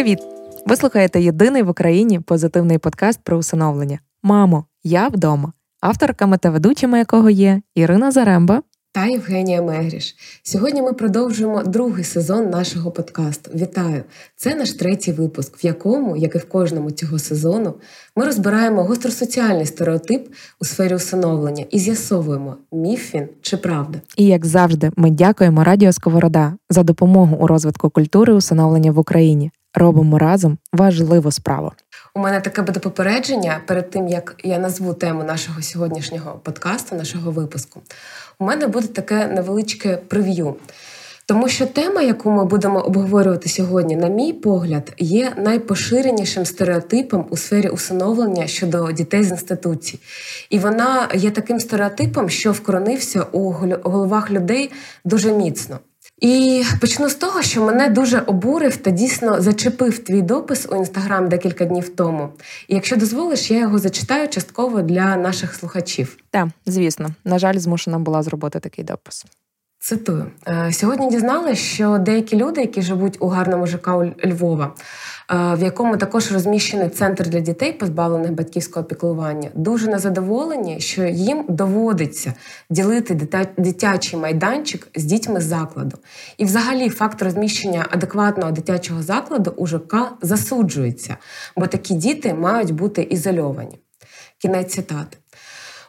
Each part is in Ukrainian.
Привіт! Ви слухаєте єдиний в Україні позитивний подкаст про усиновлення. Мамо, я вдома, авторками та ведучими якого є Ірина Заремба та Євгенія Мегріш. Сьогодні ми продовжуємо другий сезон нашого подкасту. Вітаю! Це наш третій випуск, в якому, як і в кожному цього сезону, ми розбираємо гостросоціальний стереотип у сфері усиновлення і з'ясовуємо, міф він чи правда. І як завжди, ми дякуємо Радіо Сковорода за допомогу у розвитку культури усиновлення в Україні робимо разом важливу справу. У мене таке буде попередження перед тим, як я назву тему нашого сьогоднішнього подкасту, нашого випуску. У мене буде таке невеличке прев'ю. Тому що тема, яку ми будемо обговорювати сьогодні, на мій погляд, є найпоширенішим стереотипом у сфері усиновлення щодо дітей з інституцій. І вона є таким стереотипом, що вкоронився у головах людей дуже міцно. І почну з того, що мене дуже обурив та дійсно зачепив твій допис у інстаграм декілька днів тому. І якщо дозволиш, я його зачитаю частково для наших слухачів. Так, звісно, на жаль, змушена була зробити такий допис. Цитую «Е, сьогодні. Дізналася, що деякі люди, які живуть у гарному ЖК Львова, е, в якому також розміщений центр для дітей, позбавлених батьківського піклування, дуже незадоволені, що їм доводиться ділити дитячий майданчик з дітьми закладу. І, взагалі, факт розміщення адекватного дитячого закладу у ЖК засуджується, бо такі діти мають бути ізольовані. Кінець цитати.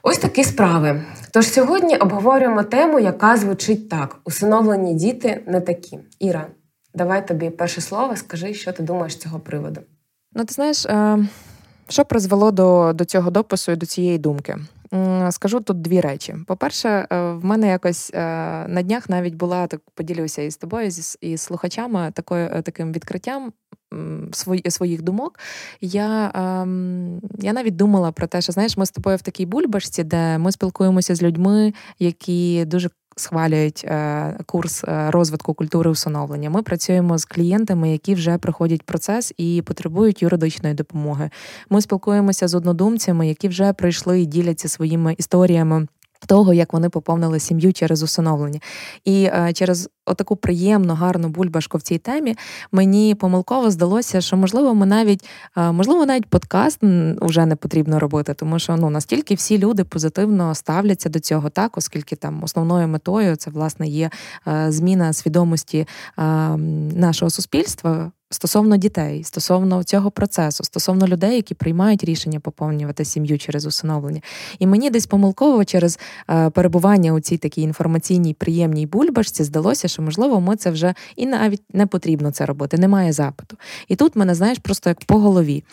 Ось такі справи. Тож сьогодні обговорюємо тему, яка звучить так: усиновлені діти не такі. Іра, давай тобі перше слово, скажи, що ти думаєш з цього приводу. Ну, ти знаєш, е, що призвело до, до цього допису і до цієї думки? Скажу тут дві речі. По-перше, е, в мене якось е, на днях навіть була так поділюся із тобою, і слухачами такою таким відкриттям своїх думок. Я ем, я навіть думала про те, що знаєш, ми з тобою в такій бульбашці, де ми спілкуємося з людьми, які дуже схвалюють е, курс е, розвитку культури усиновлення. Ми працюємо з клієнтами, які вже проходять процес і потребують юридичної допомоги. Ми спілкуємося з однодумцями, які вже прийшли і діляться своїми історіями. Того, як вони поповнили сім'ю через усиновлення. І е, через отаку приємну, гарну бульбашку в цій темі мені помилково здалося, що можливо ми навіть е, можливо навіть подкаст вже не потрібно робити, тому що ну настільки всі люди позитивно ставляться до цього, так оскільки там основною метою це власне є е, зміна свідомості е, нашого суспільства. Стосовно дітей, стосовно цього процесу, стосовно людей, які приймають рішення поповнювати сім'ю через усиновлення. І мені десь помилково через перебування у цій такій інформаційній приємній бульбашці здалося, що можливо ми це вже і навіть не потрібно це робити, немає запиту. І тут мене знаєш просто як по голові.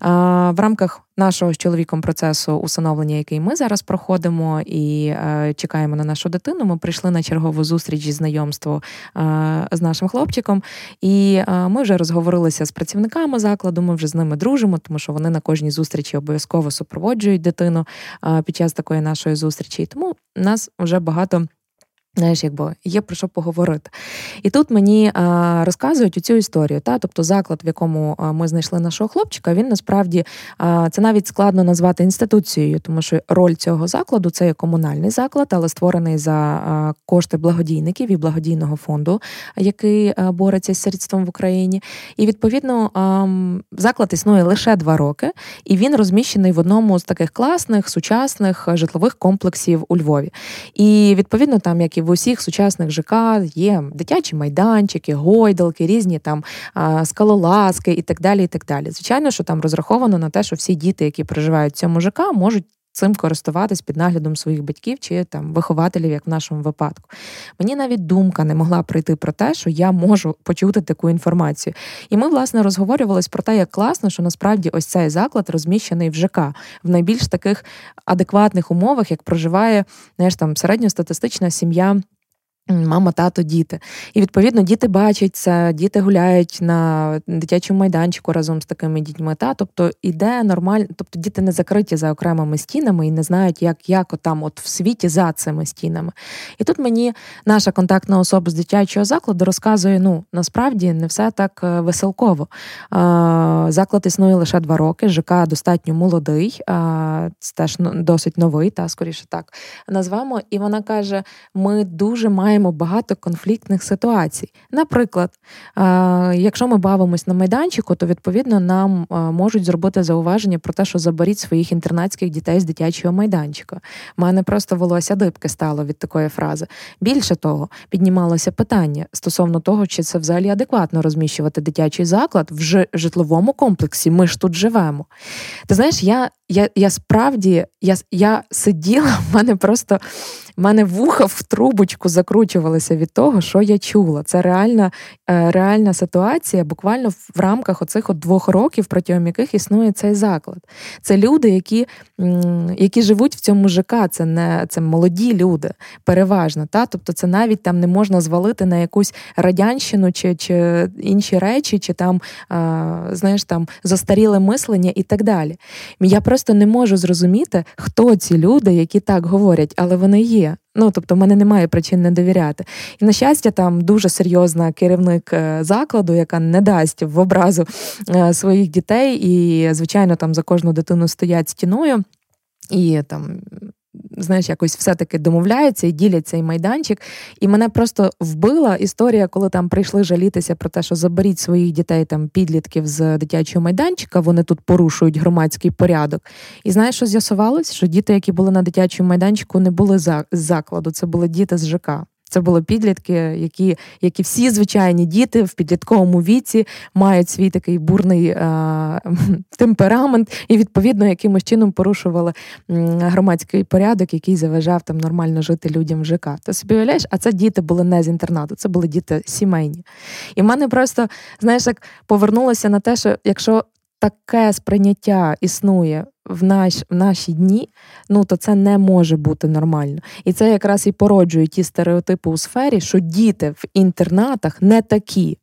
В рамках нашого з чоловіком процесу усиновлення, який ми зараз проходимо, і е, чекаємо на нашу дитину. Ми прийшли на чергову зустріч і знайомство е, з нашим хлопчиком, і е, ми вже розговорилися з працівниками закладу. Ми вже з ними дружимо, тому що вони на кожній зустрічі обов'язково супроводжують дитину під час такої нашої зустрічі. Тому нас вже багато. Знаєш, якби є про що поговорити. І тут мені а, розказують цю історію. Та? Тобто заклад, в якому ми знайшли нашого хлопчика, він насправді а, це навіть складно назвати інституцією, тому що роль цього закладу це є комунальний заклад, але створений за а, кошти благодійників і благодійного фонду, який бореться з сирітством в Україні. І відповідно заклад існує лише два роки, і він розміщений в одному з таких класних сучасних житлових комплексів у Львові. І відповідно, там як і в усіх сучасних ЖК є дитячі майданчики, гойдалки, різні там скалолазки і так далі. і так далі. Звичайно, що там розраховано на те, що всі діти, які проживають в цьому ЖК, можуть цим користуватись під наглядом своїх батьків чи там вихователів, як в нашому випадку. Мені навіть думка не могла прийти про те, що я можу почути таку інформацію. І ми, власне, розговорювалися про те, як класно, що насправді ось цей заклад розміщений в ЖК в найбільш таких адекватних умовах, як проживає знаєш, там середньостатистична сім'я. Мама, тато, діти. І відповідно діти бачать це, діти гуляють на дитячому майданчику разом з такими дітьми. Та тобто іде нормально, тобто діти не закриті за окремими стінами і не знають, як як отам от в світі за цими стінами. І тут мені наша контактна особа з дитячого закладу розказує: ну насправді не все так е, веселково. Заклад існує лише два роки. ЖК достатньо молодий, це теж досить новий, та скоріше так назвемо. І вона каже: ми дуже маємо маємо багато конфліктних ситуацій. Наприклад, якщо ми бавимось на майданчику, то відповідно нам можуть зробити зауваження про те, що заберіть своїх інтернатських дітей з дитячого майданчика. У мене просто волосся дибки стало від такої фрази. Більше того, піднімалося питання стосовно того, чи це взагалі адекватно розміщувати дитячий заклад в житловому комплексі. Ми ж тут живемо. Ти знаєш, я я, я справді я, я сиділа, в мене просто в мене вуха в трубочку закручувалися від того, що я чула. Це реальна е, реальна ситуація, буквально в рамках оцих от двох років, протягом яких існує цей заклад. Це люди, які які живуть в цьому ЖК, це не це молоді люди, переважно. Та? Тобто це навіть там не можна звалити на якусь радянщину чи чи інші речі, чи там, знаєш, там застаріле мислення і так далі. Я просто не можу зрозуміти, хто ці люди, які так говорять, але вони є. Ну, тобто, в мене немає причин не довіряти. І на щастя, там дуже серйозна керівник е, закладу, яка не дасть в образу е, своїх дітей, і, звичайно, там за кожну дитину стоять стіною. І там знаєш, якось все-таки домовляються і ділять цей майданчик. І мене просто вбила історія, коли там прийшли жалітися про те, що заберіть своїх дітей там підлітків з дитячого майданчика, вони тут порушують громадський порядок. І знаєш, що з'ясувалось? Що діти, які були на дитячому майданчику, не були з закладу, це були діти з ЖК. Це були підлітки, які які всі звичайні діти в підлітковому віці мають свій такий бурний а, темперамент і, відповідно, якимось чином порушували громадський порядок, який заважав там нормально жити людям в ЖК. Ти собі уявляєш, а це діти були не з інтернату, це були діти сімейні. І в мене просто, знаєш, як повернулося на те, що якщо таке сприйняття існує в наш, в наші дні, ну то це не може бути нормально. І це якраз і породжує ті стереотипи у сфері, що діти в інтернатах не такі.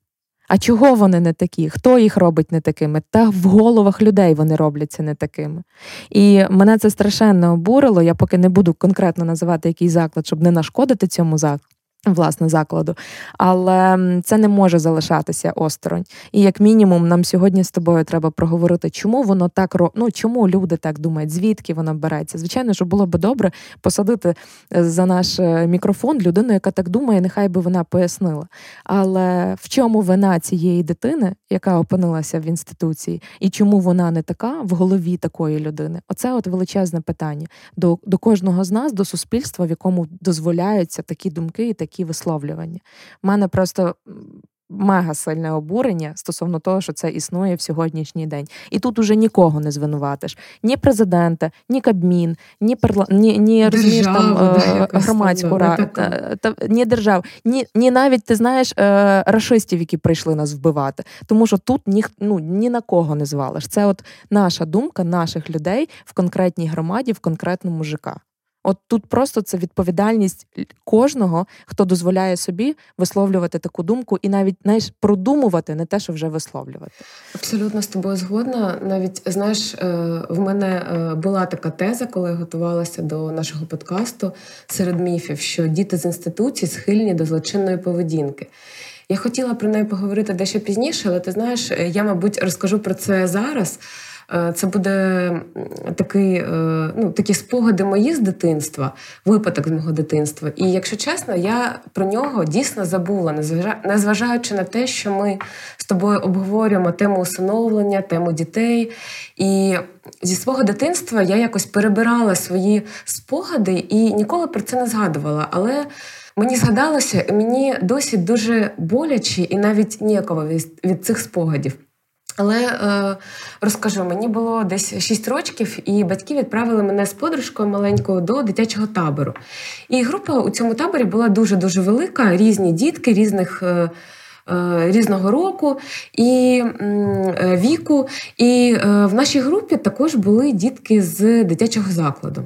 А чого вони не такі? Хто їх робить не такими? Та в головах людей вони робляться не такими. І мене це страшенно обурило. Я поки не буду конкретно називати який заклад, щоб не нашкодити цьому закладу власне закладу, але це не може залишатися осторонь. І як мінімум, нам сьогодні з тобою треба проговорити, чому воно так ну, чому люди так думають, звідки воно береться. Звичайно, що було б добре посадити е, за наш е, мікрофон людину, яка так думає, нехай би вона пояснила. Але в чому вина цієї дитини, яка опинилася в інституції, і чому вона не така в голові такої людини? Оце от величезне питання до, до кожного з нас, до суспільства, в якому дозволяються такі думки і такі такі висловлювання. У мене просто. Мега сильне обурення стосовно того, що це існує в сьогоднішній день, і тут уже нікого не звинуватиш: ні президента, ні Кабмін, ні перла... ні, ні розумієш там е, громадську раду, та ні держав, ні ні навіть ти знаєш е, рашистів, які прийшли нас вбивати. Тому що тут ні, ну, ні на кого не звалиш. Це от наша думка наших людей в конкретній громаді, в конкретному ЖК. От тут просто це відповідальність кожного, хто дозволяє собі висловлювати таку думку і навіть знаєш, продумувати не те, що вже висловлювати. Абсолютно з тобою згодна. Навіть знаєш, е, в мене е, була така теза, коли я готувалася до нашого подкасту серед міфів, що діти з інституцій схильні до злочинної поведінки. Я хотіла про неї поговорити дещо пізніше, але ти знаєш, я, мабуть, розкажу про це зараз. Е, це буде такий, е, ну, такі спогади мої з дитинства, випадок з мого дитинства. І якщо чесно, я про нього дійсно забула, незважаючи на те, що ми з тобою обговорюємо тему усиновлення, тему дітей. І зі свого дитинства я якось перебирала свої спогади і ніколи про це не згадувала. Але мені згадалося, мені досі дуже боляче і навіть ніяково від, від цих спогадів. Але е, розкажу, мені було десь 6 років, і батьки відправили мене з подружкою маленькою до дитячого табору. І група у цьому таборі була дуже дуже велика, різні дітки, різних. Е, Е, різного року і е, віку. І е, в нашій групі також були дітки з дитячого закладу.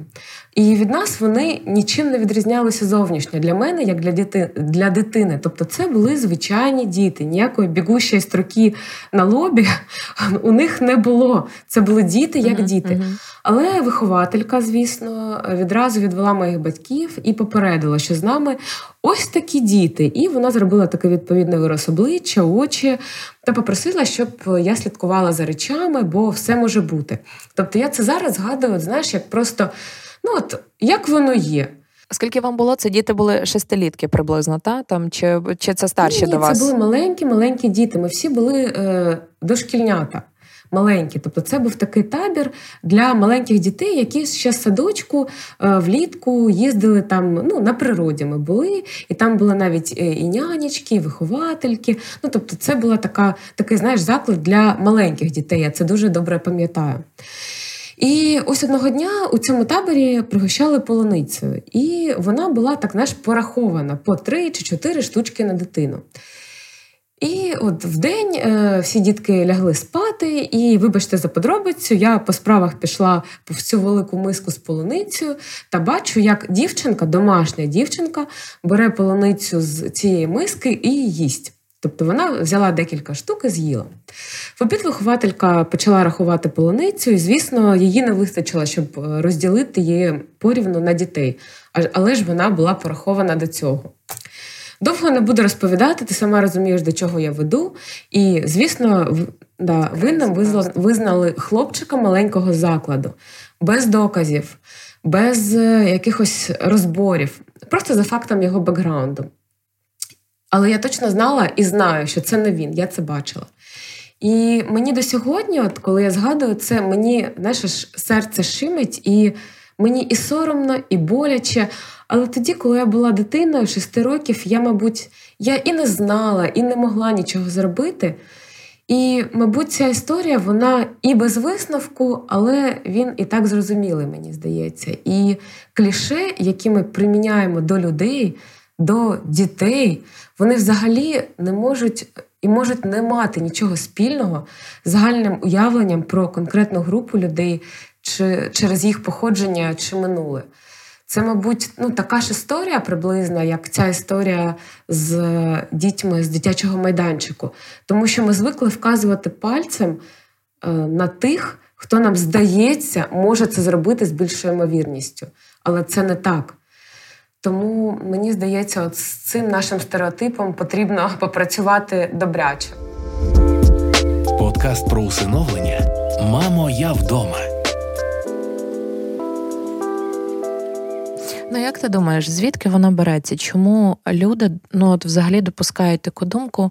І від нас вони нічим не відрізнялися зовнішньо для мене, як для діти, для дитини. Тобто, це були звичайні діти, ніякої бігущої строки на лобі у них не було. Це були діти як uh-huh, діти. Uh-huh. Але вихователька, звісно, відразу відвела моїх батьків і попередила, що з нами ось такі діти. І вона зробила такий відповідний вираз обличчя, очі та попросила, щоб я слідкувала за речами, бо все може бути. Тобто я це зараз згадую, знаєш, як просто ну от як воно є. Скільки вам було? Це діти були шестилітки приблизно, та? Там, чи чи це старші Ні, до вас? Це були маленькі, маленькі діти. Ми всі були е, дошкільнята маленькі. Тобто це був такий табір для маленьких дітей, які ще з садочку е, влітку їздили там ну, на природі. Ми були, і там були навіть е, і нянечки, і виховательки. Ну, тобто, це була така, такий знаєш, заклад для маленьких дітей. Я це дуже добре пам'ятаю. І ось одного дня у цьому таборі пригощали полуницею, і вона була так знаєш, порахована по три чи чотири штучки на дитину. І от в день е, всі дітки лягли спати, і, вибачте, за подробицю, я по справах пішла в цю велику миску з полуницею та бачу, як дівчинка, домашня дівчинка, бере полуницю з цієї миски і їсть. Тобто вона взяла декілька штук і з'їла. В обід вихователька почала рахувати полуницю, і, звісно, її не вистачило, щоб розділити її порівну на дітей. Але ж вона була порахована до цього. Довго не буду розповідати, ти сама розумієш, до чого я веду. І, звісно, да, винним визнали хлопчика маленького закладу, без доказів, без е, якихось розборів, просто за фактом його бекграунду. Але я точно знала і знаю, що це не він, я це бачила. І мені до сьогодні, от коли я згадую це, мені знаєш, серце шимить, і мені і соромно, і боляче. Але тоді, коли я була дитиною 6 років, я, мабуть, я і не знала, і не могла нічого зробити. І, мабуть, ця історія вона і без висновку, але він і так зрозумілий, мені здається. І кліше, які ми приміняємо до людей, до дітей, вони взагалі не можуть і можуть не мати нічого спільного з загальним уявленням про конкретну групу людей чи через їх походження чи минуле. Це, мабуть, ну така ж історія приблизна, як ця історія з дітьми з дитячого майданчику. Тому що ми звикли вказувати пальцем е, на тих, хто нам здається, може це зробити з більшою ймовірністю. Але це не так. Тому мені здається, от з цим нашим стереотипом потрібно попрацювати добряче. Подкаст про усиновлення Мамо, я вдома. Ну, як ти думаєш, звідки воно береться? Чому люди ну, от взагалі допускають таку думку?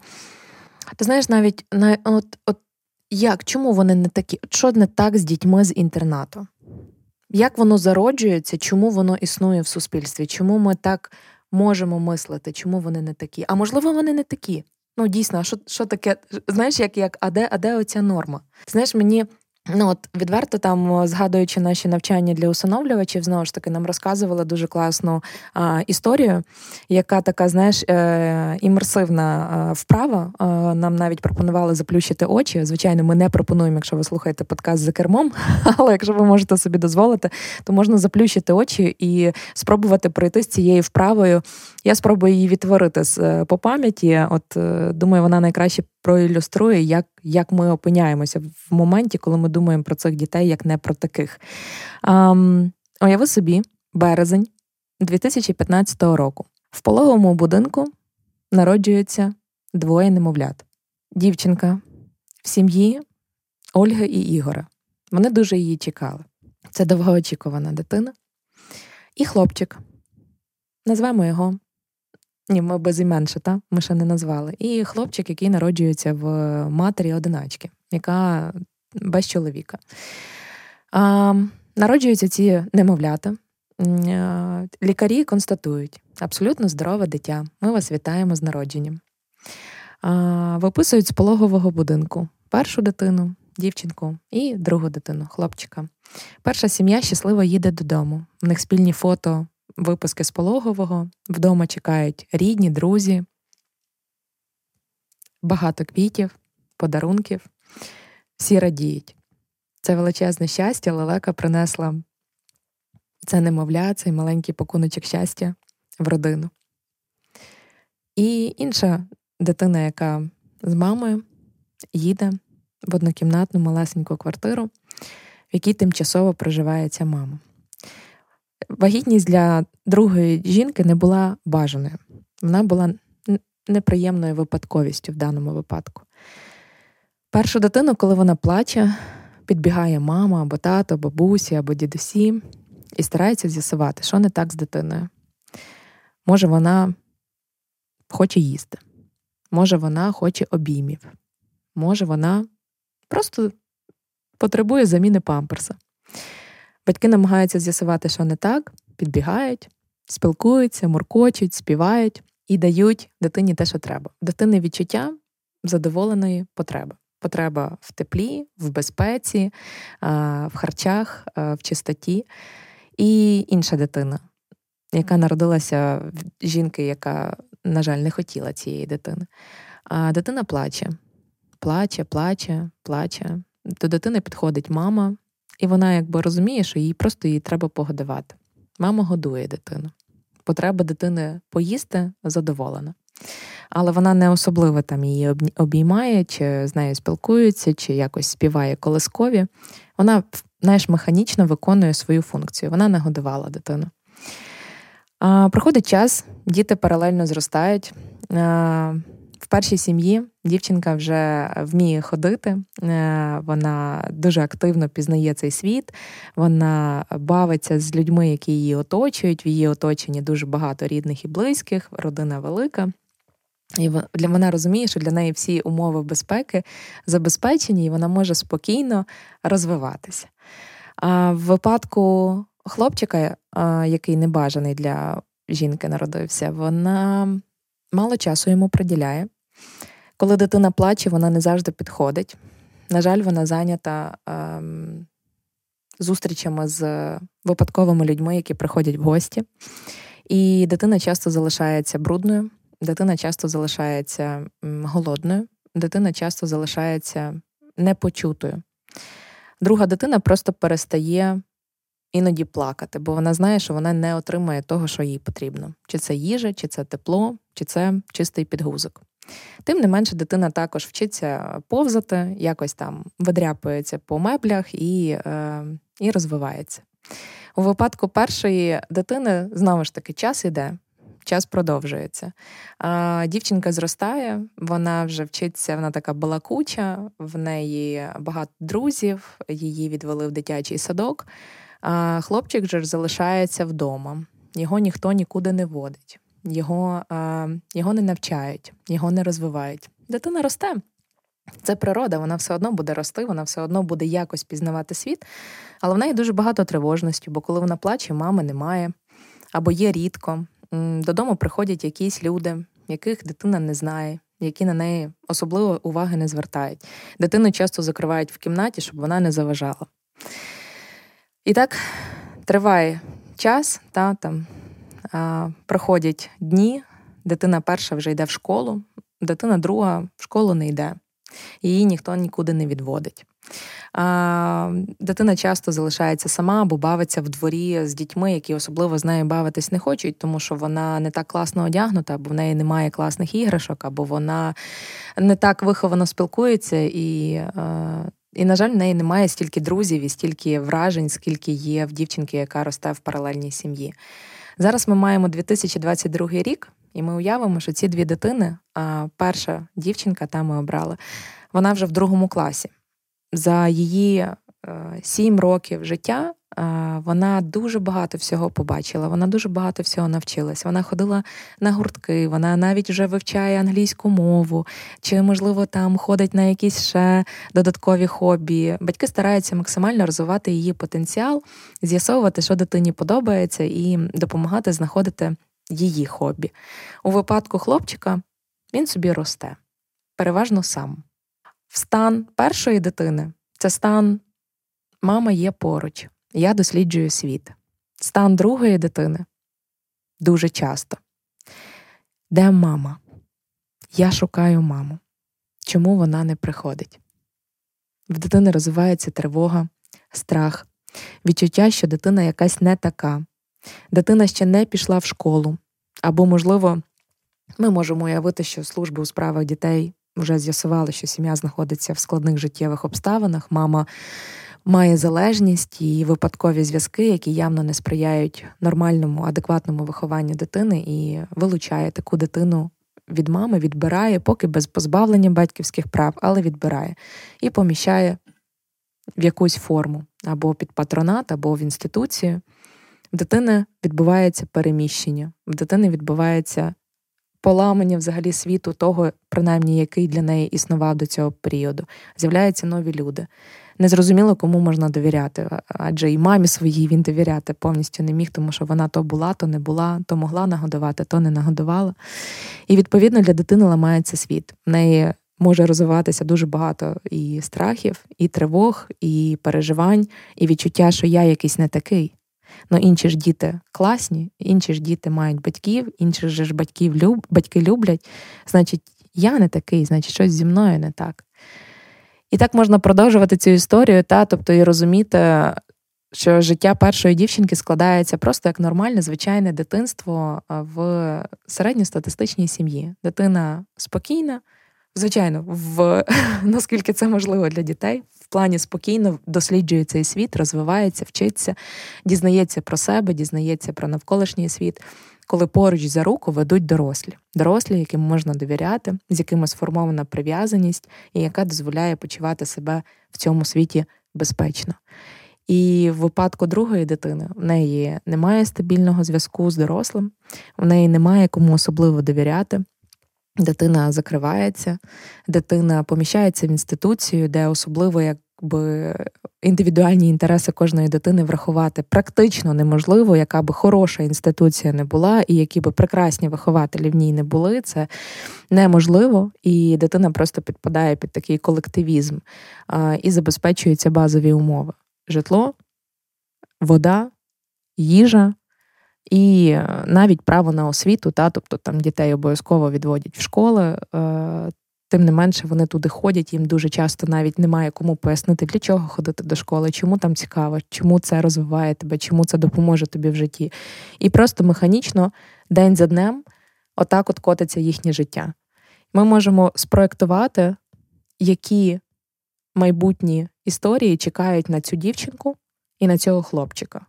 Ти знаєш, навіть на от, от як, чому вони не такі? Що не так з дітьми з інтернату? Як воно зароджується, чому воно існує в суспільстві? Чому ми так можемо мислити? Чому вони не такі? А можливо, вони не такі. Ну, дійсно, що що таке? Знаєш, як як а де, а де оця норма? Знаєш, мені Ну от відверто там, згадуючи наші навчання для усиновлювачів, знову ж таки нам розказували дуже класну а, історію, яка така, знаєш, е, імерсивна а, вправа. А, нам навіть пропонували заплющити очі. Звичайно, ми не пропонуємо, якщо ви слухаєте подкаст за кермом, але якщо ви можете собі дозволити, то можна заплющити очі і спробувати пройти з цією вправою. Я спробую її відтворити з по пам'яті. От е, думаю, вона найкраще проілюструє, як як ми опиняємося в моменті, коли ми думаємо про цих дітей, як не про таких. Um, уяви собі, березень 2015 року. В пологовому будинку народжується двоє немовлят. Дівчинка в сім'ї Ольга і Ігора. Вони дуже її чекали. Це довгоочікувана дитина. І хлопчик. Назвемо його ні, ми без імен ще, та? ми ще не назвали. І хлопчик, який народжується в матері одиначки, яка без чоловіка. А, Народжуються ці немовлята. Лікарі констатують абсолютно здорове дитя. Ми вас вітаємо з народженням. А, Виписують з пологового будинку. першу дитину, дівчинку і другу дитину, хлопчика. Перша сім'я щасливо їде додому. В них спільні фото, випуски з пологового. Вдома чекають рідні, друзі, багато квітів, подарунків. Всі радіють. Це величезне щастя, лелека принесла це немовля, цей маленький пакуночок щастя в родину. І інша дитина, яка з мамою їде в однокімнатну малесеньку квартиру, в якій тимчасово проживає ця мама. Вагітність для другої жінки не була бажаною. Вона була неприємною випадковістю в даному випадку. Першу дитину, коли вона плаче, підбігає мама або тато, бабусі або дідусі і старається з'ясувати, що не так з дитиною. Може, вона хоче їсти, може, вона хоче обіймів, може, вона просто потребує заміни памперса. Батьки намагаються з'ясувати, що не так, підбігають, спілкуються, муркочуть, співають і дають дитині те, що треба. Дитини відчуття задоволеної потреби. Потреба в теплі, в безпеці, в харчах, в чистоті. І інша дитина, яка народилася жінки, яка, на жаль, не хотіла цієї дитини. А дитина плаче, плаче, плаче, плаче. До дитини підходить мама, і вона якби розуміє, що їй просто її треба погодувати. Мама годує дитину. Потреба дитини поїсти задоволена. Але вона не особливо там її обіймає, чи з нею спілкується, чи якось співає колискові. Вона, знаєш, механічно виконує свою функцію. Вона не годувала дитину. Проходить час, діти паралельно зростають. В першій сім'ї дівчинка вже вміє ходити, е, вона дуже активно пізнає цей світ, вона бавиться з людьми, які її оточують. В її оточенні дуже багато рідних і близьких, родина велика. І для вона розуміє, що для неї всі умови безпеки забезпечені, і вона може спокійно розвиватися. А в випадку хлопчика, який не бажаний для жінки народився, вона мало часу йому приділяє. Коли дитина плаче, вона не завжди підходить. На жаль, вона зайнята ем, зустрічами з випадковими людьми, які приходять в гості. І дитина часто залишається брудною, дитина часто залишається голодною, дитина часто залишається непочутою. Друга дитина просто перестає іноді плакати, бо вона знає, що вона не отримає того, що їй потрібно: чи це їжа, чи це тепло, чи це чистий підгузок. Тим не менше, дитина також вчиться повзати, якось там видряпується по меблях і, е, і розвивається. У випадку першої дитини знову ж таки час іде. Час продовжується. Дівчинка зростає, вона вже вчиться, вона така балакуча, в неї багато друзів, її відвели в дитячий садок. А Хлопчик же залишається вдома, його ніхто нікуди не водить, його, його не навчають, його не розвивають. Дитина росте. Це природа, вона все одно буде рости, вона все одно буде якось пізнавати світ, але в неї дуже багато тривожності, бо коли вона плаче, мами немає або є рідко. Додому приходять якісь люди, яких дитина не знає, які на неї особливо уваги не звертають. Дитину часто закривають в кімнаті, щоб вона не заважала. І так триває час, та, там, а, проходять дні, дитина перша вже йде в школу, дитина друга в школу не йде, її ніхто нікуди не відводить. А, Дитина часто залишається сама або бавиться в дворі з дітьми, які особливо з нею бавитись не хочуть, тому що вона не так класно одягнута, або в неї немає класних іграшок, або вона не так виховано спілкується і. А, і, на жаль, в неї немає стільки друзів і стільки вражень, скільки є в дівчинки, яка росте в паралельній сім'ї. Зараз ми маємо 2022 рік, і ми уявимо, що ці дві дитини, а перша дівчинка, та ми обрали, вона вже в другому класі. За її сім років життя вона дуже багато всього побачила, вона дуже багато всього навчилась. Вона ходила на гуртки, вона навіть вже вивчає англійську мову, чи, можливо, там ходить на якісь ще додаткові хобі. Батьки стараються максимально розвивати її потенціал, з'ясовувати, що дитині подобається, і допомагати знаходити її хобі. У випадку хлопчика він собі росте, переважно сам. Стан першої дитини це стан мама є поруч, я досліджую світ. Стан другої дитини дуже часто. Де мама? Я шукаю маму. Чому вона не приходить? В дитини розвивається тривога, страх, відчуття, що дитина якась не така, дитина ще не пішла в школу, або, можливо, ми можемо уявити, що служби у справах дітей вже з'ясували, що сім'я знаходиться в складних життєвих обставинах. Мама має залежність і випадкові зв'язки, які явно не сприяють нормальному, адекватному вихованню дитини, і вилучає таку дитину від мами, відбирає, поки без позбавлення батьківських прав, але відбирає і поміщає в якусь форму або під патронат, або в інституцію. В дитини відбувається переміщення, в дитини відбувається поламання взагалі світу, того, принаймні, який для неї існував до цього періоду. З'являються нові люди. Незрозуміло, кому можна довіряти, адже і мамі своїй він довіряти повністю не міг, тому що вона то була, то не була, то могла нагодувати, то не нагодувала. І відповідно для дитини ламається світ. В неї може розвиватися дуже багато і страхів, і тривог, і переживань, і відчуття, що я якийсь не такий. Ну інші ж діти класні, інші ж діти мають батьків, інші ж батьків люб, батьки люблять. Значить, я не такий, значить, щось зі мною не так. І так можна продовжувати цю історію, та, тобто і розуміти, що життя першої дівчинки складається просто як нормальне, звичайне дитинство в середньостатистичній сім'ї. Дитина спокійна, звичайно, в наскільки це можливо для дітей, в плані спокійно досліджує цей світ, розвивається, вчиться, дізнається про себе, дізнається про навколишній світ, коли поруч за руку ведуть дорослі, дорослі, яким можна довіряти, з якими сформована прив'язаність, і яка дозволяє почувати себе в цьому світі безпечно. І в випадку другої дитини в неї немає стабільного зв'язку з дорослим, в неї немає кому особливо довіряти. Дитина закривається, дитина поміщається в інституцію, де особливо якби індивідуальні інтереси кожної дитини врахувати практично неможливо, яка би хороша інституція не була, і які би прекрасні вихователі в ній не були, це неможливо, і дитина просто підпадає під такий колективізм і забезпечуються базові умови: житло, вода, їжа. І е, навіть право на освіту, та, тобто там дітей обов'язково відводять в школи, е, тим не менше вони туди ходять, їм дуже часто навіть немає кому пояснити, для чого ходити до школи, чому там цікаво, чому це розвиває тебе, чому це допоможе тобі в житті. І просто механічно, день за днем, отак от котиться їхнє життя. Ми можемо спроектувати, які майбутні історії чекають на цю дівчинку і на цього хлопчика.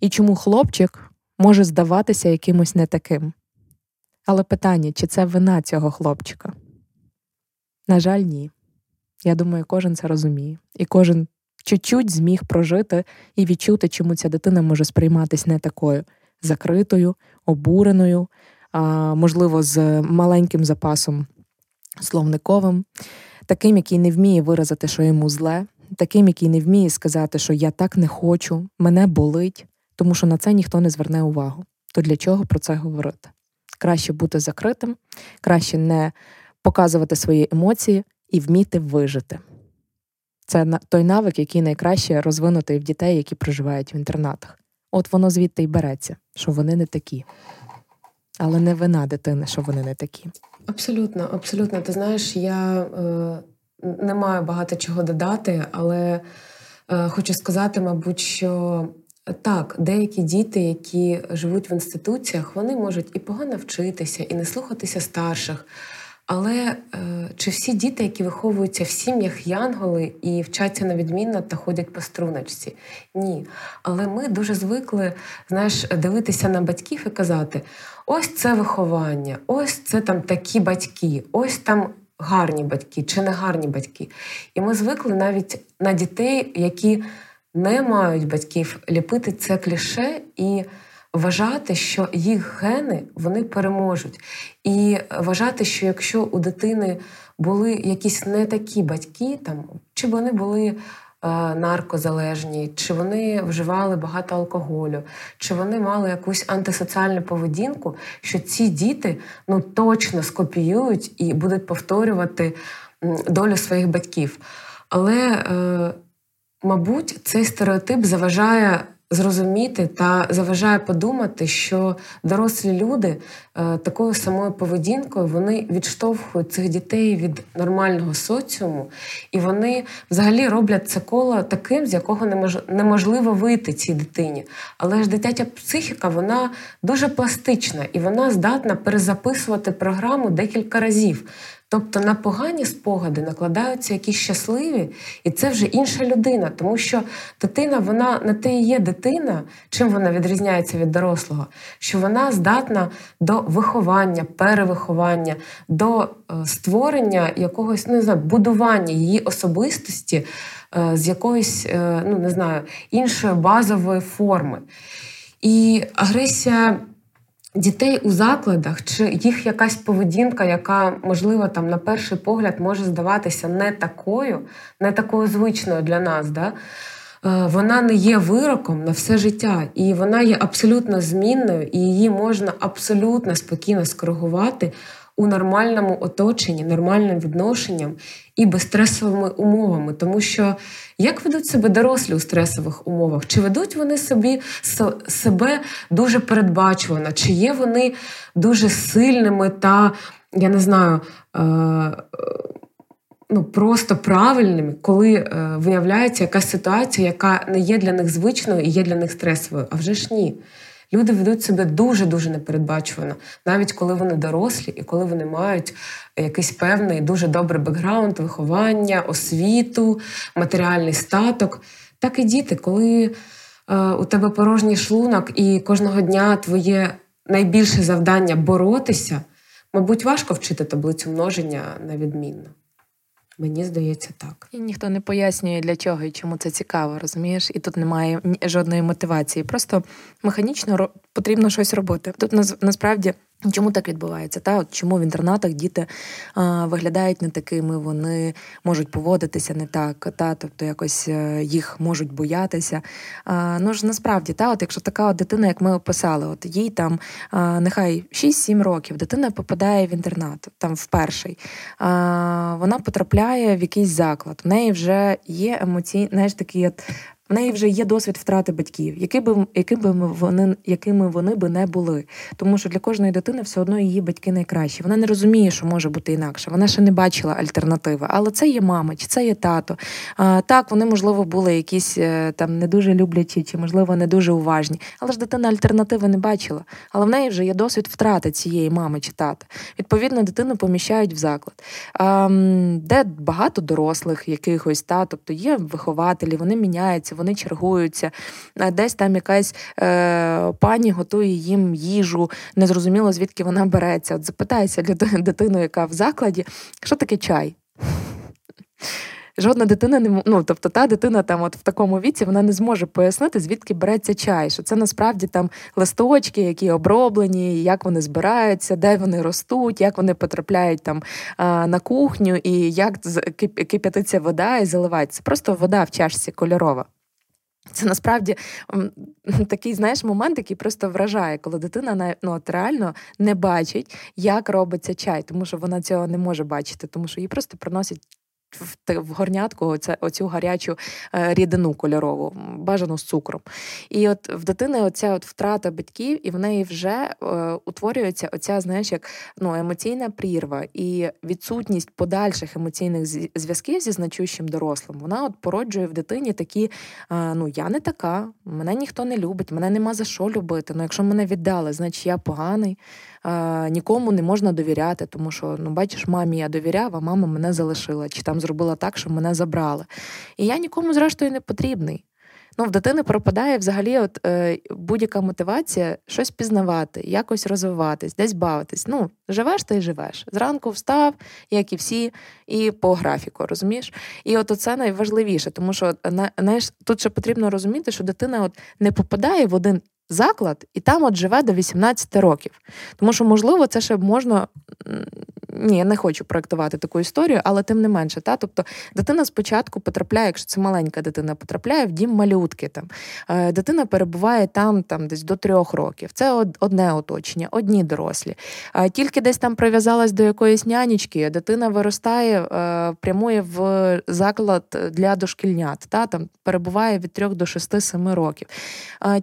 І чому хлопчик може здаватися якимось не таким. Але питання, чи це вина цього хлопчика? На жаль, ні. Я думаю, кожен це розуміє. І кожен чуть-чуть зміг прожити і відчути, чому ця дитина може сприйматися не такою закритою, обуреною, а, можливо, з маленьким запасом словниковим, таким, який не вміє виразити, що йому зле, таким, який не вміє сказати, що я так не хочу, мене болить, тому що на це ніхто не зверне увагу. То для чого про це говорити? Краще бути закритим, краще не показувати свої емоції і вміти вижити. Це той навик, який найкраще розвинутий в дітей, які проживають в інтернатах. От воно звідти й береться, що вони не такі. Але не вина дитини, що вони не такі. Абсолютно, абсолютно. Ти знаєш, я е, не маю багато чого додати, але е, хочу сказати, мабуть, що так, деякі діти, які живуть в інституціях, вони можуть і погано вчитися, і не слухатися старших. Але е, чи всі діти, які виховуються в сім'ях янголи і вчаться на відмінно та ходять по струночці? Ні. Але ми дуже звикли знаєш, дивитися на батьків і казати: ось це виховання, ось це там такі батьки, ось там гарні батьки чи не гарні батьки. І ми звикли навіть на дітей, які не мають батьків ліпити це кліше і вважати, що їх гени вони переможуть. І вважати, що якщо у дитини були якісь не такі батьки, там чи вони були е, наркозалежні, чи вони вживали багато алкоголю, чи вони мали якусь антисоціальну поведінку, що ці діти ну точно скопіюють і будуть повторювати долю своїх батьків. Але, е, мабуть, цей стереотип заважає зрозуміти та заважає подумати, що дорослі люди е, такою самою поведінкою вони відштовхують цих дітей від нормального соціуму, і вони взагалі роблять це коло таким, з якого неможливо вийти цій дитині. Але ж дитяча психіка вона дуже пластична і вона здатна перезаписувати програму декілька разів. Тобто на погані спогади накладаються якісь щасливі, і це вже інша людина, тому що дитина, вона не те і є дитина, чим вона відрізняється від дорослого, що вона здатна до виховання, перевиховання, до е, створення якогось не знаю, будування її особистості е, з якоїсь е, ну не знаю, іншої базової форми. І агресія дітей у закладах, чи їх якась поведінка, яка, можливо, там на перший погляд може здаватися не такою, не такою звичною для нас. Да? Е, вона не є вироком на все життя, і вона є абсолютно змінною, і її можна абсолютно спокійно скоригувати у нормальному оточенні, нормальним відношенням і безстресовими умовами. Тому що як ведуть себе дорослі у стресових умовах? Чи ведуть вони собі себе дуже передбачувано? Чи є вони дуже сильними та, я не знаю, е, ну, просто правильними, коли е, виявляється якась ситуація, яка не є для них звичною і є для них стресовою? А вже ж ні. Люди ведуть себе дуже-дуже непередбачувано, навіть коли вони дорослі і коли вони мають якийсь певний дуже добрий бекграунд, виховання, освіту, матеріальний статок. Так і діти, коли е, у тебе порожній шлунок, і кожного дня твоє найбільше завдання боротися, мабуть, важко вчити таблицю множення на відмінно. Мені здається, так. І ніхто не пояснює, для чого і чому це цікаво, розумієш? І тут немає жодної мотивації. Просто механічно потрібно щось робити. Тут насправді Чому так відбувається? Та от чому в інтернатах діти а, виглядають не такими, вони можуть поводитися не так, та тобто якось е, їх можуть боятися. А, Ну ж насправді, та, от якщо така от дитина, як ми описали, от їй там а, нехай 6-7 років, дитина попадає в інтернат, там в перший, а, вона потрапляє в якийсь заклад. В неї вже є емоційний, знаєш, такий от в неї вже є досвід втрати батьків, які би, які би вони, якими вони би не були. Тому що для кожної дитини все одно її батьки найкращі. Вона не розуміє, що може бути інакше. Вона ще не бачила альтернативи. Але це є мама, чи це є тато. А, Так, вони, можливо, були якісь е, там не дуже люблячі, чи, можливо, не дуже уважні. Але ж дитина альтернативи не бачила. Але в неї вже є досвід втрати цієї мами чи тата. Відповідно, дитину поміщають в заклад, а, де багато дорослих якихось, та, тобто є вихователі, вони міняються вони чергуються. Десь там якась е, пані готує їм їжу, незрозуміло, звідки вона береться. От запитайся дитину, яка в закладі, що таке чай. Жодна дитина не ну, тобто та дитина там, от в такому віці, вона не зможе пояснити, звідки береться чай. Що це насправді там листочки, які оброблені, як вони збираються, де вони ростуть, як вони потрапляють там на кухню, і як кип'ятиться вода і заливається. Просто вода в чашці кольорова. Це насправді такий, знаєш, момент, який просто вражає, коли дитина ну, от реально не бачить, як робиться чай, тому що вона цього не може бачити, тому що їй просто приносять в горнятку оця, оцю гарячу е, рідину кольорову, бажану з цукром. І от в дитини оця от втрата батьків, і в неї вже е, утворюється оця, знаєш, як ну, емоційна прірва і відсутність подальших емоційних зв'язків зі значущим дорослим. Вона от породжує в дитині такі: е, ну я не така, мене ніхто не любить, мене нема за що любити. Ну, якщо мене віддали, значить я поганий нікому не можна довіряти, тому що, ну, бачиш, мамі я довіряв, а мама мене залишила, чи там зробила так, що мене забрали. І я нікому, зрештою, не потрібний. Ну, в дитини пропадає взагалі от, е, будь-яка мотивація щось пізнавати, якось розвиватись, десь бавитись. Ну, живеш ти й живеш. Зранку встав, як і всі, і по графіку, розумієш? І от це найважливіше, тому що знаєш, тут ще потрібно розуміти, що дитина от не попадає в один заклад і там от живе до 18 років. Тому що, можливо, це ще можна ні, я не хочу проектувати таку історію, але тим не менше, та тобто дитина спочатку потрапляє, якщо це маленька дитина, потрапляє в дім малютки. Там е, дитина перебуває там, там десь до трьох років. Це одне оточення, одні дорослі. Тільки десь там прив'язалась до якоїсь нянечки, дитина виростає, е, прямує в заклад для дошкільнят. Та там перебуває від трьох до шести-семи років.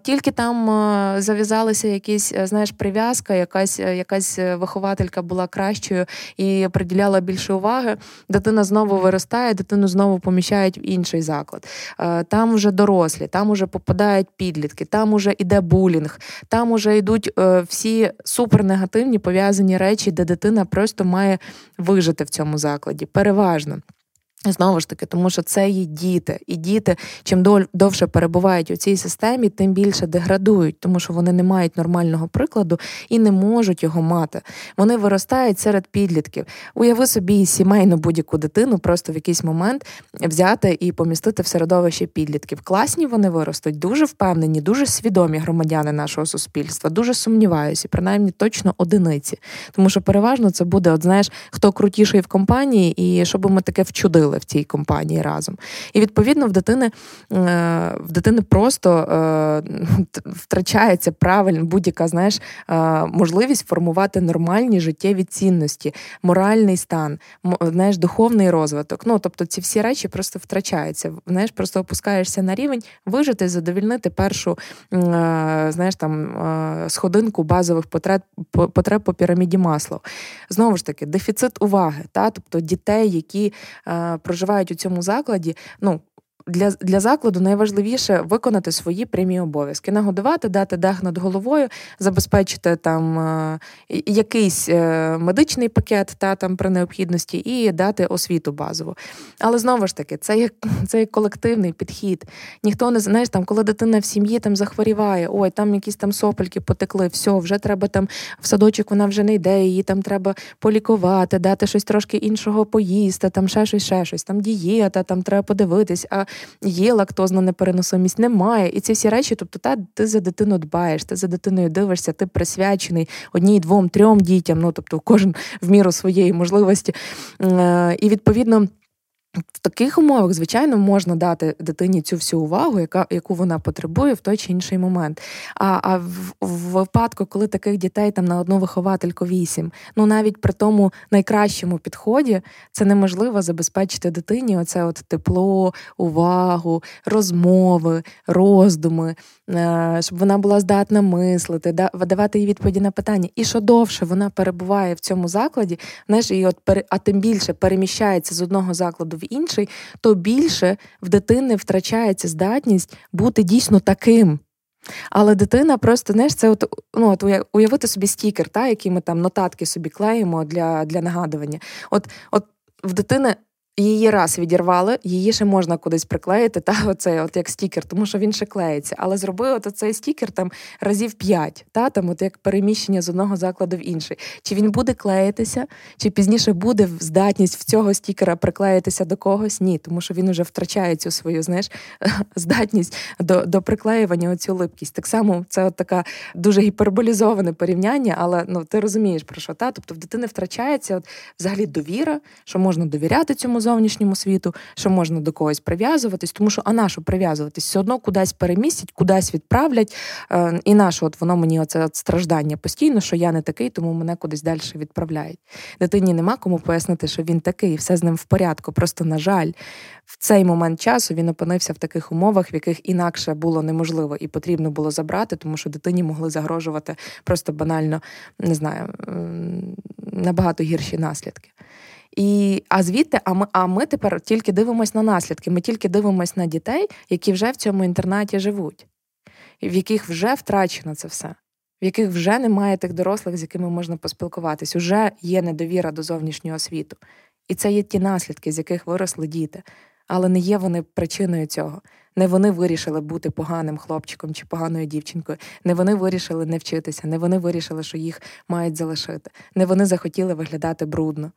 Тільки там е, зав'язалися якісь, знаєш, прив'язка, якась якась вихователька була кращою і приділяла більше уваги. Дитина знову виростає, дитину знову поміщають в інший заклад. Е, там вже дорослі, там уже попадають підлітки, там уже йде булінг, там уже йдуть е, всі супернегативні пов'язані речі, де дитина просто має вижити в цьому закладі. Переважно. Знову ж таки, тому що це є діти, і діти, чим довше перебувають у цій системі, тим більше деградують, тому що вони не мають нормального прикладу і не можуть його мати. Вони виростають серед підлітків. Уяви собі сімейну будь-яку дитину, просто в якийсь момент взяти і помістити в середовище підлітків. Класні вони виростуть, дуже впевнені, дуже свідомі громадяни нашого суспільства. Дуже сумніваюся, принаймні точно одиниці. Тому що переважно це буде, от знаєш, хто крутіший в компанії, і щоб ми таке вчудили робили в цій компанії разом. І відповідно в дитини е, в дитини просто е, втрачається правильно будь-яка знаєш, е, можливість формувати нормальні життєві цінності, моральний стан, знаєш, духовний розвиток. Ну тобто ці всі речі просто втрачаються. Знаєш, просто опускаєшся на рівень вижити, задовільнити першу знаєш, там сходинку базових потреб потреб по піраміді масла. Знову ж таки, дефіцит уваги, та тобто дітей, які проживають у цьому закладі, ну для для закладу найважливіше виконати свої прямі обов'язки: нагодувати, дати дах над головою, забезпечити там е, якийсь е, медичний пакет та там при необхідності, і дати освіту базову. Але знову ж таки, це є це колективний підхід. Ніхто не знаєш, там, коли дитина в сім'ї там захворіває, ой, там якісь там сопельки потекли, все, вже треба там в садочок, вона вже не йде, її там треба полікувати, дати щось трошки іншого поїсти, там ще щось, ще щось, там дієта, там треба подивитись. А є лактозна непереносимість, немає. І ці всі речі, тобто, та ти за дитину дбаєш, ти за дитиною дивишся, ти присвячений одній, двом, трьом дітям, ну тобто кожен в міру своєї можливості. Е, і відповідно. В таких умовах, звичайно, можна дати дитині цю всю увагу, яка, яку вона потребує в той чи інший момент. А а в, в випадку, коли таких дітей там на одну виховательку вісім, ну навіть при тому найкращому підході це неможливо забезпечити дитині оце от тепло, увагу, розмови, роздуми, е, щоб вона була здатна мислити, давати їй відповіді на питання. І що довше вона перебуває в цьому закладі, знаєш, і от а тим більше переміщається з одного закладу в інший, то більше в дитини втрачається здатність бути дійсно таким. Але дитина просто знаєш, це от, ну, от уявити собі стікер, та, який ми там нотатки собі клеїмо для для нагадування. От, От в дитини Її раз відірвали, її ще можна кудись приклеїти, та оцей, от як стікер, тому що він ще клеїться. Але зроби от цей стікер там разів п'ять, та там, от як переміщення з одного закладу в інший. Чи він буде клеїтися, чи пізніше буде здатність в цього стікера приклеїтися до когось? Ні, тому що він уже втрачає цю свою знаєш, здатність до до приклеювання, оцю липкість. Так само це от така дуже гіперболізоване порівняння, але ну ти розумієш про що та? Тобто в дитини втрачається от взагалі довіра, що можна довіряти цьому зовнішньому світу, що можна до когось прив'язуватись, тому що а на що прив'язуватись? Все одно кудись перемістять, кудись відправлять. Е, і наше от воно мені оце страждання постійно, що я не такий, тому мене кудись далі відправляють. Дитині нема кому пояснити, що він такий, все з ним в порядку. Просто, на жаль, в цей момент часу він опинився в таких умовах, в яких інакше було неможливо і потрібно було забрати, тому що дитині могли загрожувати просто банально, не знаю, набагато гірші наслідки. І, А звідти, а ми а ми тепер тільки дивимося на наслідки. Ми тільки дивимося на дітей, які вже в цьому інтернаті живуть, в яких вже втрачено це все, в яких вже немає тих дорослих, з якими можна поспілкуватись. Уже є недовіра до зовнішнього світу. І це є ті наслідки, з яких виросли діти. Але не є вони причиною цього. Не вони вирішили бути поганим хлопчиком чи поганою дівчинкою. Не вони вирішили не вчитися, не вони вирішили, що їх мають залишити. Не вони захотіли виглядати брудно.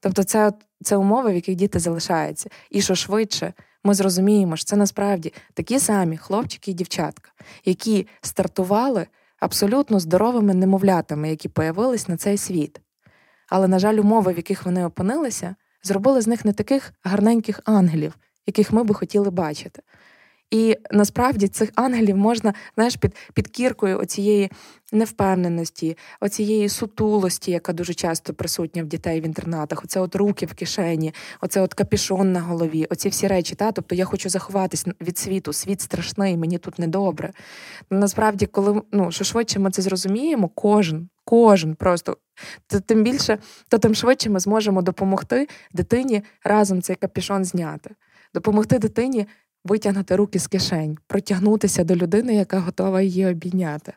Тобто, це це умови, в яких діти залишаються. І що швидше ми зрозуміємо, що це насправді такі самі хлопчики і дівчатка, які стартували абсолютно здоровими немовлятами, які появились на цей світ. Але, на жаль, умови, в яких вони опинилися, зробили з них не таких гарненьких ангелів, яких ми би хотіли бачити. І насправді цих ангелів можна знаєш, під під кіркою оцієї невпевненості, оцієї сутулості, яка дуже часто присутня в дітей в інтернатах, оце от руки в кишені, оце от капішон на голові, оці всі речі. Та? Тобто я хочу заховатись від світу, світ страшний, мені тут недобре. Насправді, коли ну, що швидше ми це зрозуміємо, кожен, кожен просто. То тим більше, то тим швидше ми зможемо допомогти дитині разом цей капішон зняти, допомогти дитині витягнути руки з кишень, протягнутися до людини, яка готова її обійняти.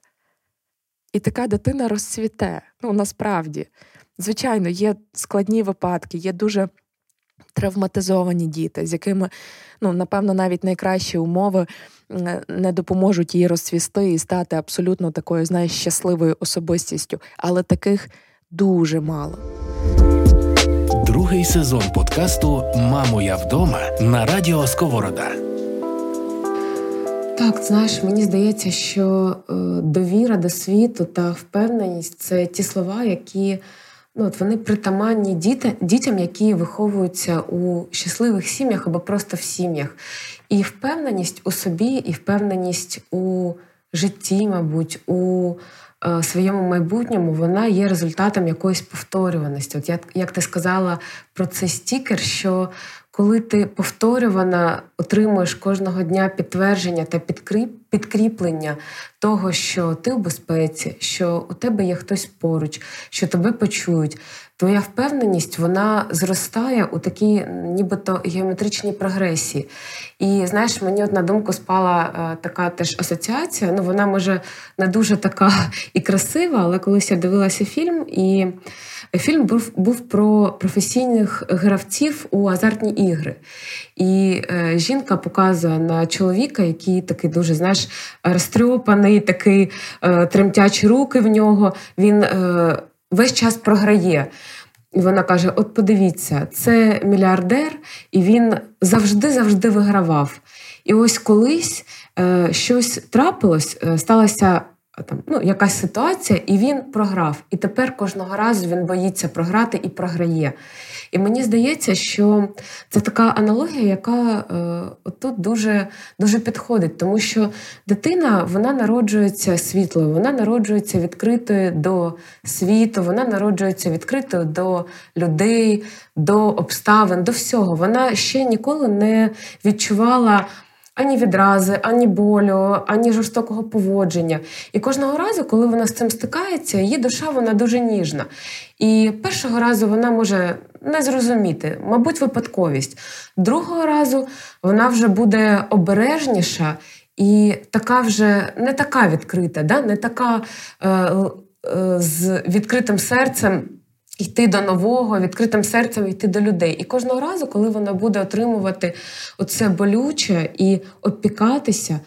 І така дитина розцвіте. Ну, насправді. Звичайно, є складні випадки, є дуже травматизовані діти, з якими, ну, напевно, навіть найкращі умови не допоможуть їй розцвісти і стати абсолютно такою, знаєш, щасливою особистістю. Але таких дуже мало. Другий сезон подкасту Мамо, я вдома на радіо Сковорода. Так, знаєш, мені здається, що е, довіра до світу та впевненість це ті слова, які ну, от вони притаманні дітям, які виховуються у щасливих сім'ях або просто в сім'ях. І впевненість у собі, і впевненість у житті, мабуть, у е, своєму майбутньому, вона є результатом якоїсь повторюваності. От як, як ти сказала про цей стікер, що коли ти повторювано отримуєш кожного дня підтвердження та підкріплення того, що ти в безпеці, що у тебе є хтось поруч, що тебе почують, твоя впевненість вона зростає у такій нібито геометричній прогресії. І знаєш, мені от на думку спала е, така теж асоціація. Ну, вона може не дуже така і красива, але колись я дивилася фільм і. Фільм був був про професійних гравців у азартні ігри. І е, жінка показує на чоловіка, який такий дуже знаєш, розтрьопаний, такий е, тремтячі руки в нього. Він е, весь час програє. І вона каже: От подивіться, це мільярдер, і він завжди-завжди вигравав. І ось колись е, щось трапилось, е, сталася там ну, якась ситуація, і він програв. І тепер кожного разу він боїться програти і програє. І мені здається, що це така аналогія, яка е, тут дуже дуже підходить, тому що дитина вона народжується світлою, вона народжується відкритою до світу, вона народжується відкритою до людей, до обставин, до всього. Вона ще ніколи не відчувала ані відрази, ані болю, ані жорстокого поводження. І кожного разу, коли вона з цим стикається, її душа вона дуже ніжна. І першого разу вона може не зрозуміти, мабуть, випадковість. Другого разу вона вже буде обережніша і така вже не така відкрита, да? не така е, е, з відкритим серцем йти до нового, відкритим серцем йти до людей. І кожного разу, коли вона буде отримувати оце болюче і опікатися, е,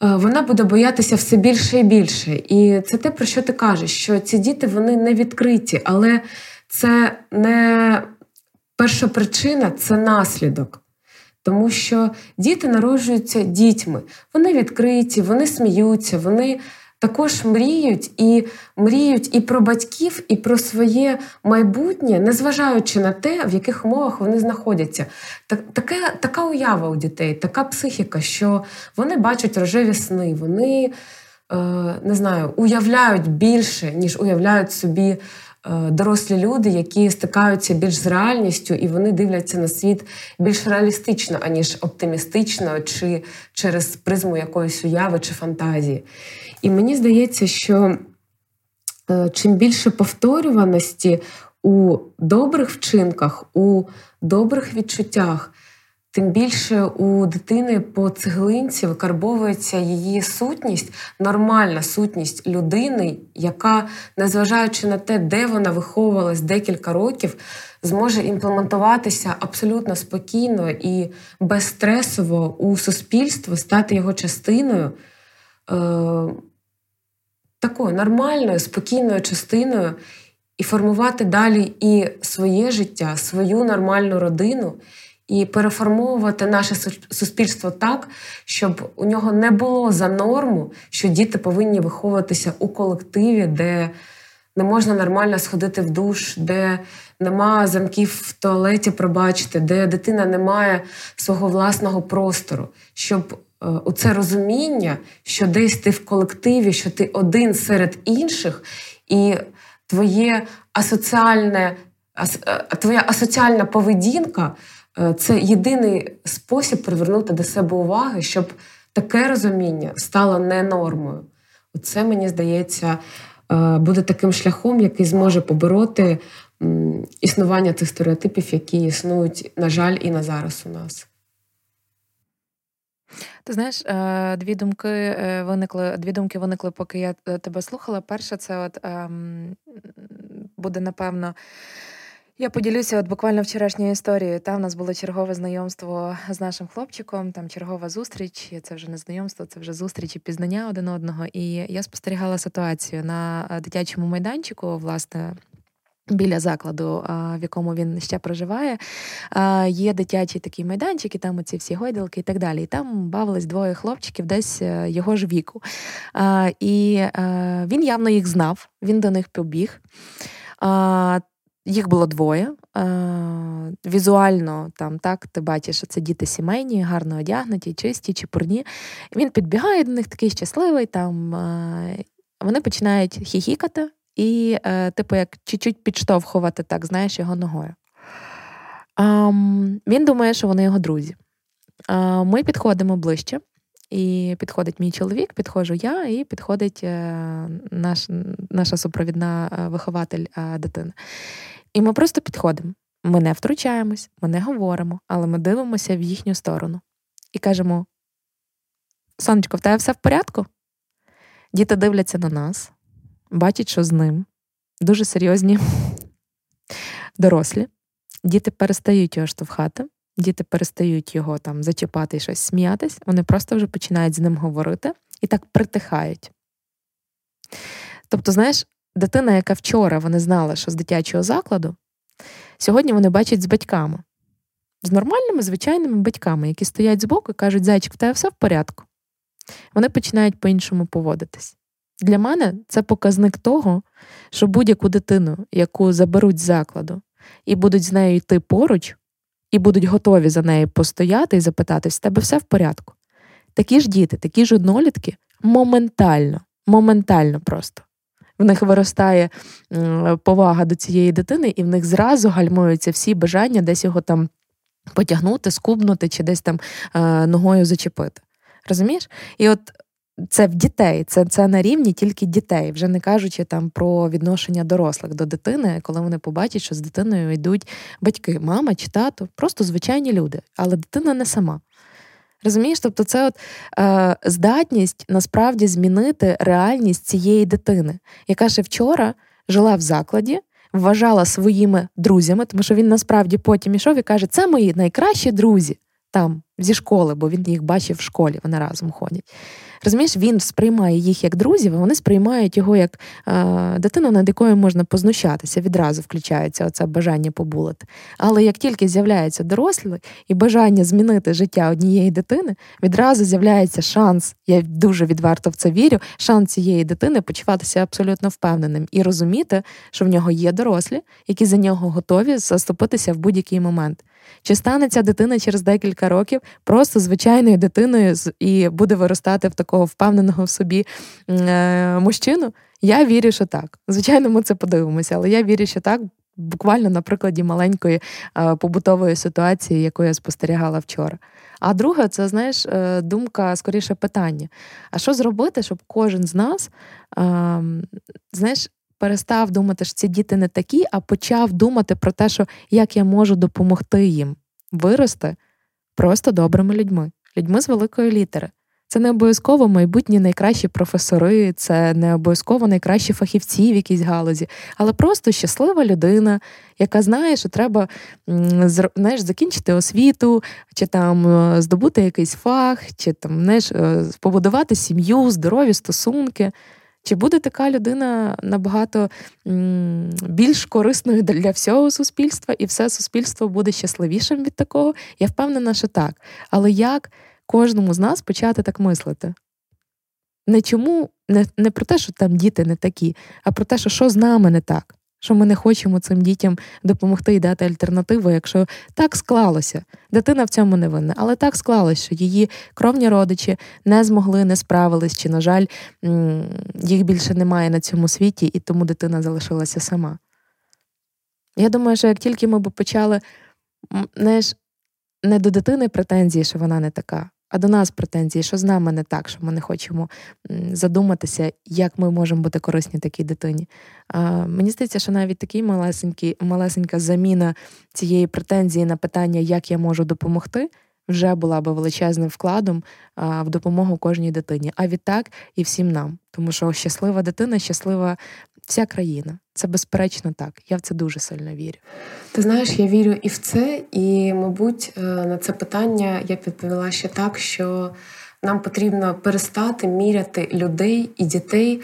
вона буде боятися все більше і більше. І це те, про що ти кажеш, що ці діти вони не відкриті, але це не перша причина, це наслідок. Тому що діти народжуються дітьми, вони відкриті, вони сміються, вони також мріють і мріють і про батьків, і про своє майбутнє, незважаючи на те, в яких умовах вони знаходяться. Так, таке, Така уява у дітей, така психіка, що вони бачать рожеві сни, вони е, не знаю, уявляють більше, ніж уявляють собі. Е, дорослі люди, які стикаються більш з реальністю, і вони дивляться на світ більш реалістично, аніж оптимістично, чи через призму якоїсь уяви чи фантазії. І мені здається, що е, чим більше повторюваності у добрих вчинках, у добрих відчуттях, тим більше у дитини по цеглинці викарбовується її сутність, нормальна сутність людини, яка, незважаючи на те, де вона виховувалась декілька років, зможе імплементуватися абсолютно спокійно і безстресово у суспільство, стати його частиною. Е, такою нормальною, спокійною частиною і формувати далі і своє життя, свою нормальну родину, і переформовувати наше суспільство так, щоб у нього не було за норму, що діти повинні виховуватися у колективі, де не можна нормально сходити в душ, де нема замків в туалеті пробачити, де дитина не має свого власного простору, щоб у е, це розуміння, що десь ти в колективі, що ти один серед інших, і твоє асоціальне, е, твоя асоціальна поведінка це єдиний спосіб привернути до себе уваги, щоб таке розуміння стало не нормою. Оце, мені здається, буде таким шляхом, який зможе побороти існування цих стереотипів, які існують, на жаль, і на зараз у нас. Ти знаєш, е, дві думки е, виникли. Дві думки виникли, поки я е, тебе слухала. Перша, це от ем, буде напевно. Я поділюся от буквально вчорашньою історією. Там у нас було чергове знайомство з нашим хлопчиком, там чергова зустріч. Це вже не знайомство, це вже зустріч і пізнання один одного. І я спостерігала ситуацію на дитячому майданчику, власне, Біля закладу, в якому він ще проживає, є дитячий такий майданчик, і там оці всі гойдалки і так далі. І там бавились двоє хлопчиків, десь е, його ж віку. І е, він явно їх знав, він до них побіг. Їх було двоє. Візуально там так ти бачиш, що це діти сімейні, гарно одягнуті, чисті, чепурні. Він підбігає до них такий щасливий. Там вони починають хіхікати і, е, типу, як чуть-чуть підштовхувати, так, знаєш, його ногою. Він думає, що вони його друзі. Ми підходимо ближче, і підходить мій чоловік, підходжу я, і підходить е, наш, наша супровідна е, вихователь дитини. І ми просто підходимо. Ми не втручаємось, ми не говоримо, але ми дивимося в їхню сторону і кажемо: Сонечко, в тебе все в порядку? Діти дивляться на нас, бачить, що з ним дуже серйозні дорослі. Діти перестають його штовхати, діти перестають його там зачіпати і щось сміятись, вони просто вже починають з ним говорити і так притихають. Тобто, знаєш, дитина, яка вчора вони знали, що з дитячого закладу, сьогодні вони бачать з батьками, з нормальними, звичайними батьками, які стоять збоку і кажуть, зайчик, в тебе все в порядку. Вони починають по-іншому поводитись. Для мене це показник того, що будь-яку дитину, яку заберуть з закладу, і будуть з нею йти поруч, і будуть готові за нею постояти і запитати, з тебе все в порядку. Такі ж діти, такі ж однолітки моментально, моментально просто. В них виростає повага до цієї дитини, і в них зразу гальмуються всі бажання десь його там потягнути, скубнути чи десь там е, ногою зачепити. Розумієш? І от це в дітей, це це на рівні тільки дітей, вже не кажучи там про відношення дорослих до дитини, коли вони побачать, що з дитиною йдуть батьки, мама чи тато, просто звичайні люди, але дитина не сама. Розумієш, тобто це от е, здатність насправді змінити реальність цієї дитини, яка ще вчора жила в закладі, вважала своїми друзями, тому що він насправді потім ішов і каже, це мої найкращі друзі там зі школи, бо він їх бачив в школі, вони разом ходять. Розумієш, він сприймає їх як друзів, а вони сприймають його як е, дитину, над якою можна познущатися. Відразу включається оце бажання побулити. Але як тільки з'являється дорослий і бажання змінити життя однієї дитини, відразу з'являється шанс, я дуже відверто в це вірю, шанс цієї дитини почуватися абсолютно впевненим і розуміти, що в нього є дорослі, які за нього готові заступитися в будь-який момент. Чи стане ця дитина через декілька років просто звичайною дитиною і буде виростати в такого впевненого в собі е, мужчину? Я вірю, що так. Звичайно, ми це подивимося, але я вірю, що так. Буквально на прикладі маленької е, побутової ситуації, яку я спостерігала вчора. А друге, це знаєш, е, думка скоріше питання: а що зробити, щоб кожен з нас, е, знаєш, перестав думати, що ці діти не такі, а почав думати про те, що як я можу допомогти їм вирости просто добрими людьми, людьми з великої літери. Це не обов'язково майбутні найкращі професори, це не обов'язково найкращі фахівці в якійсь галузі, але просто щаслива людина, яка знає, що треба знаєш, закінчити освіту, чи там е, здобути якийсь фах, чи там знаєш, е, побудувати сім'ю, здорові стосунки. Чи буде така людина набагато більш корисною для всього суспільства, і все суспільство буде щасливішим від такого? Я впевнена, що так. Але як кожному з нас почати так мислити? не чому, не, не про те, що там діти не такі, а про те, що що з нами не так. Що ми не хочемо цим дітям допомогти і дати альтернативу, якщо так склалося. Дитина в цьому не винна, але так склалося, що її кровні родичі не змогли, не справились, чи, на жаль, їх більше немає на цьому світі, і тому дитина залишилася сама. Я думаю, що як тільки ми б почали знаєш, не до дитини претензії, що вона не така, а до нас претензії, що з нами не так, що ми не хочемо задуматися, як ми можемо бути корисні такій дитині. А, Мені здається, що навіть такий малесенький, малесенька заміна цієї претензії на питання, як я можу допомогти, вже була би величезним вкладом а, в допомогу кожній дитині. А відтак і всім нам. Тому що щаслива дитина, щаслива вся країна. Це безперечно так. Я в це дуже сильно вірю. Ти знаєш, я вірю і в це, і, мабуть, е, на це питання я відповіла ще так, що нам потрібно перестати міряти людей і дітей.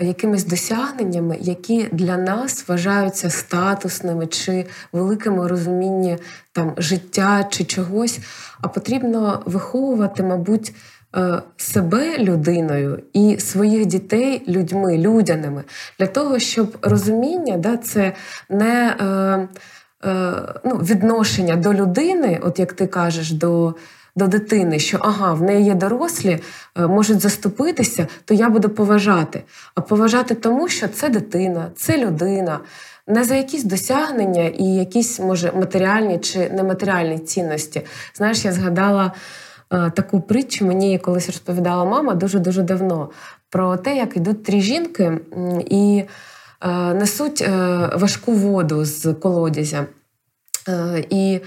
Якимись досягненнями, які для нас вважаються статусними чи великими розумінні там життя чи чогось, а потрібно виховувати, мабуть, Е, себе людиною і своїх дітей людьми, людяними, для того, щоб розуміння да, це не е, е, ну, відношення до людини, от як ти кажеш, до. До дитини, що ага, в неї є дорослі, е, можуть заступитися, то я буду поважати. А поважати тому, що це дитина, це людина, не за якісь досягнення і якісь, може, матеріальні чи нематеріальні цінності. Знаєш, я згадала Е, таку притчу мені колись розповідала мама дуже-дуже давно про те, як йдуть три жінки і е, несуть е, важку воду з колодязя. І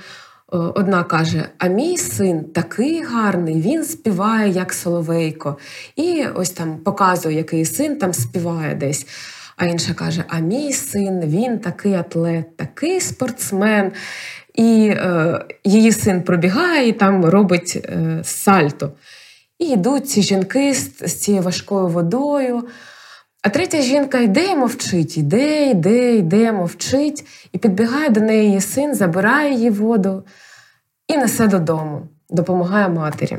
Одна каже: А мій син такий гарний, він співає, як соловейко. І ось там показує, який син там співає десь. А інша каже: А мій син, він такий атлет, такий спортсмен. І е, її син пробігає і там робить е, сальто. І йдуть ці жінки з, з цією важкою водою. А третя жінка йде і мовчить, йде, йде, йде, мовчить, і підбігає до неї її син, забирає її воду і несе додому, допомагає матері.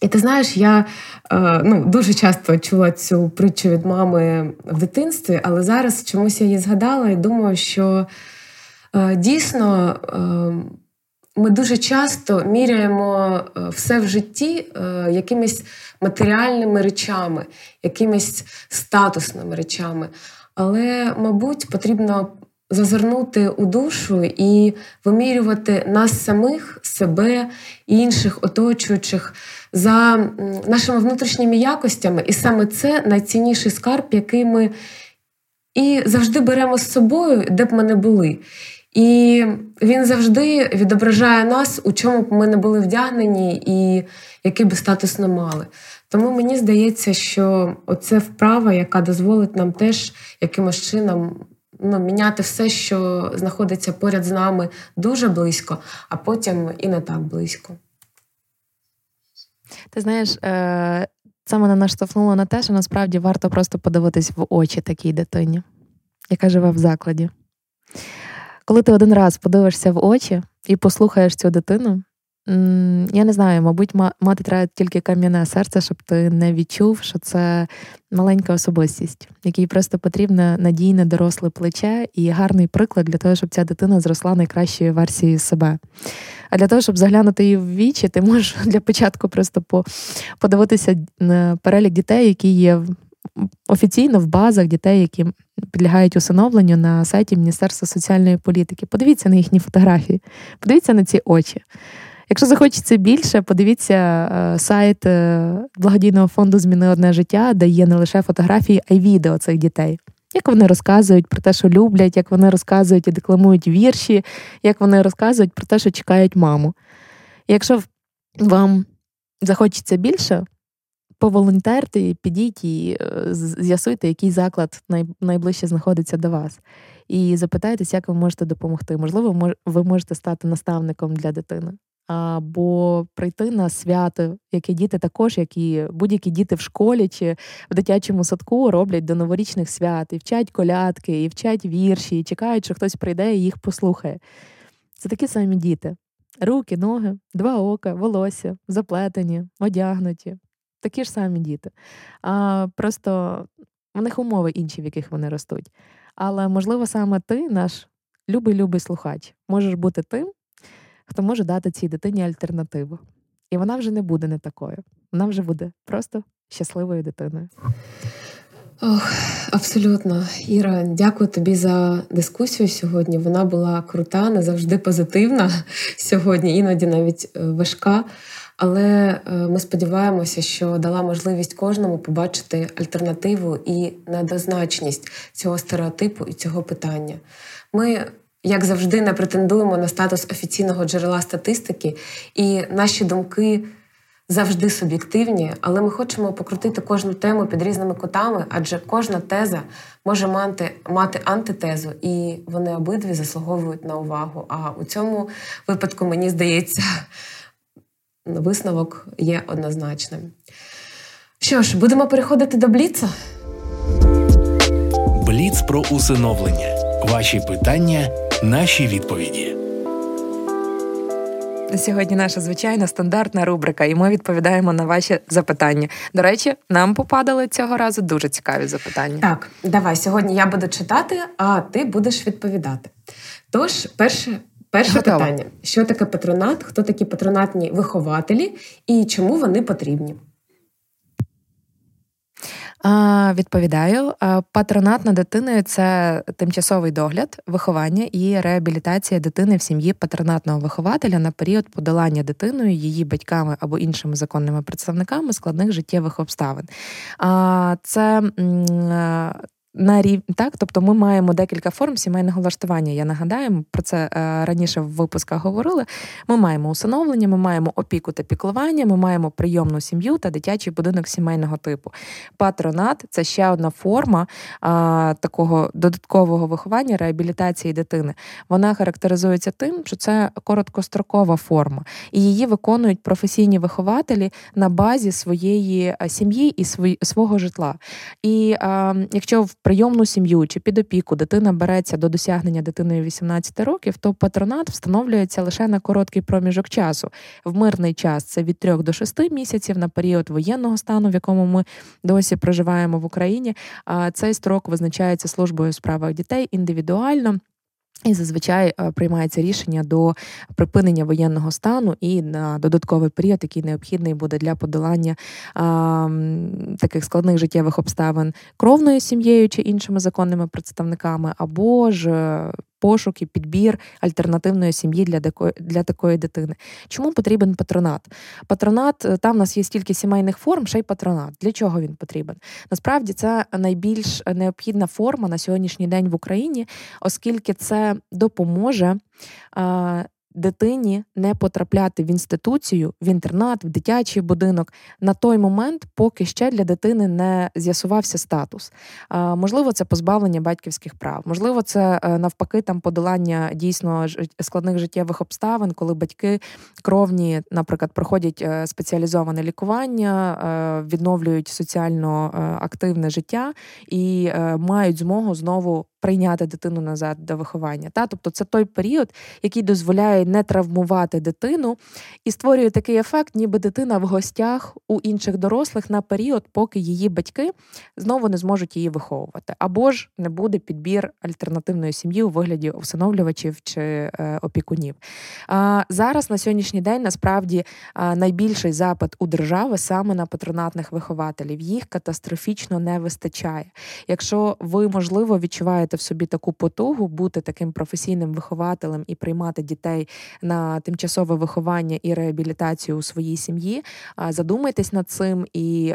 І ти знаєш, я е, ну, дуже часто чула цю притчу від мами в дитинстві, але зараз чомусь я її згадала і думаю, що дійсно е, ми дуже часто міряємо все в житті якимись матеріальними речами, якимись статусними речами. Але, мабуть, потрібно зазирнути у душу і вимірювати нас самих, себе і інших оточуючих за нашими внутрішніми якостями. І саме це найцінніший скарб, який ми і завжди беремо з собою, де б ми не були. І він завжди відображає нас, у чому б ми не були вдягнені, і який би статус не мали. Тому мені здається, що оце вправа, яка дозволить нам теж якимось чином ну, міняти все, що знаходиться поряд з нами дуже близько, а потім і не так близько. Ти знаєш, е, це мене наштовхнуло на те, що насправді варто просто подивитись в очі такій дитині, яка живе в закладі. Коли ти один раз подивишся в очі і послухаєш цю дитину, я не знаю, мабуть, мати треба тільки кам'яне серце, щоб ти не відчув, що це маленька особистість, якій просто потрібне надійне доросле плече і гарний приклад для того, щоб ця дитина зросла найкращою версією себе. А для того, щоб заглянути її в вічі, ти можеш для початку просто подивитися на перелік дітей, які є офіційно в базах дітей, які підлягають усиновленню на сайті Міністерства соціальної політики. Подивіться на їхні фотографії, подивіться на ці очі. Якщо захочеться більше, подивіться е, сайт е, благодійного фонду Зміни одне життя, де є не лише фотографії, а й відео цих дітей. Як вони розказують про те, що люблять, як вони розказують і декламують вірші, як вони розказують про те, що чекають маму. І якщо вам захочеться більше, поволонтерте, підіть і е, з'ясуйте, який заклад найближче знаходиться до вас. І запитайтесь, як ви можете допомогти. Можливо, ви можете стати наставником для дитини або прийти на свято, яке діти також, як і будь-які діти в школі чи в дитячому садку роблять до новорічних свят і вчать колядки, і вчать вірші, і чекають, що хтось прийде і їх послухає. Це такі самі діти: руки, ноги, два ока, волосся, заплетені, одягнуті. Такі ж самі діти. А, Просто в них умови інші, в яких вони ростуть. Але, можливо, саме ти, наш любий-любий слухач, можеш бути тим, хто може дати цій дитині альтернативу. І вона вже не буде не такою. Вона вже буде просто щасливою дитиною. Ох, Абсолютно, Іра, дякую тобі за дискусію сьогодні. Вона була крута, не завжди позитивна сьогодні, іноді навіть е, важка. Але е, ми сподіваємося, що дала можливість кожному побачити альтернативу і недозначність цього стереотипу і цього питання. Ми, як завжди, не претендуємо на статус офіційного джерела статистики, і наші думки завжди суб'єктивні, але ми хочемо покрутити кожну тему під різними кутами, адже кожна теза може мати, мати антитезу, і вони обидві заслуговують на увагу. А у цьому випадку, мені здається, висновок є однозначним. Що ж, будемо переходити до Бліца? Бліц про усиновлення. Ваші питання, наші відповіді. Сьогодні наша звичайна стандартна рубрика, і ми відповідаємо на ваші запитання. До речі, нам попадали цього разу дуже цікаві запитання. Так, давай сьогодні я буду читати, а ти будеш відповідати. Тож, перше. Перше Готова. питання: що таке патронат? Хто такі патронатні вихователі і чому вони потрібні? Відповідаю, патронат над дитиною це тимчасовий догляд, виховання і реабілітація дитини в сім'ї патронатного вихователя на період подолання дитиною, її батьками або іншими законними представниками складних життєвих обставин. Це на рів... так, тобто ми маємо декілька форм сімейного влаштування. Я нагадаю, про це е, раніше в випусках говорили. Ми маємо усиновлення, ми маємо опіку та піклування, ми маємо прийомну сім'ю та дитячий будинок сімейного типу. Патронат це ще одна форма а, такого додаткового виховання, реабілітації дитини. Вона характеризується тим, що це короткострокова форма, і її виконують професійні вихователі на базі своєї е, сім'ї і свого житла. І а, якщо в прийомну сім'ю чи під опіку дитина береться до досягнення дитиною 18 років, то патронат встановлюється лише на короткий проміжок часу. В мирний час це від 3 до 6 місяців на період воєнного стану, в якому ми досі проживаємо в Україні. А цей строк визначається службою у справах дітей індивідуально. І зазвичай е, приймається рішення до припинення воєнного стану і на додатковий період, який необхідний буде для подолання а, таких складних життєвих обставин кровною сім'єю чи іншими законними представниками, або ж е, пошук і підбір альтернативної сім'ї для такої, для такої дитини. Чому потрібен патронат? Патронат е, там у нас є стільки сімейних форм, ще й патронат. Для чого він потрібен? Насправді це найбільш необхідна форма на сьогоднішній день в Україні, оскільки це допоможе дитині не потрапляти в інституцію, в інтернат, в дитячий будинок на той момент, поки ще для дитини не з'ясувався статус. Можливо, це позбавлення батьківських прав, можливо, це е, навпаки там подолання дійсно складних життєвих обставин, коли батьки кровні, наприклад, проходять е, спеціалізоване лікування, е, відновлюють соціально активне життя і мають змогу знову прийняти дитину назад до виховання. Та? Тобто це той період, який дозволяє не травмувати дитину і створює такий ефект, ніби дитина в гостях у інших дорослих на період, поки її батьки знову не зможуть її виховувати, або ж не буде підбір альтернативної сім'ї у вигляді усиновлювачів чи е, опікунів. А зараз на сьогоднішній день насправді найбільший запит у держави саме на патронатних вихователів. Їх катастрофічно не вистачає. Якщо ви можливо відчуваєте маєте в собі таку потугу бути таким професійним вихователем і приймати дітей на тимчасове виховання і реабілітацію у своїй сім'ї, задумайтесь над цим, і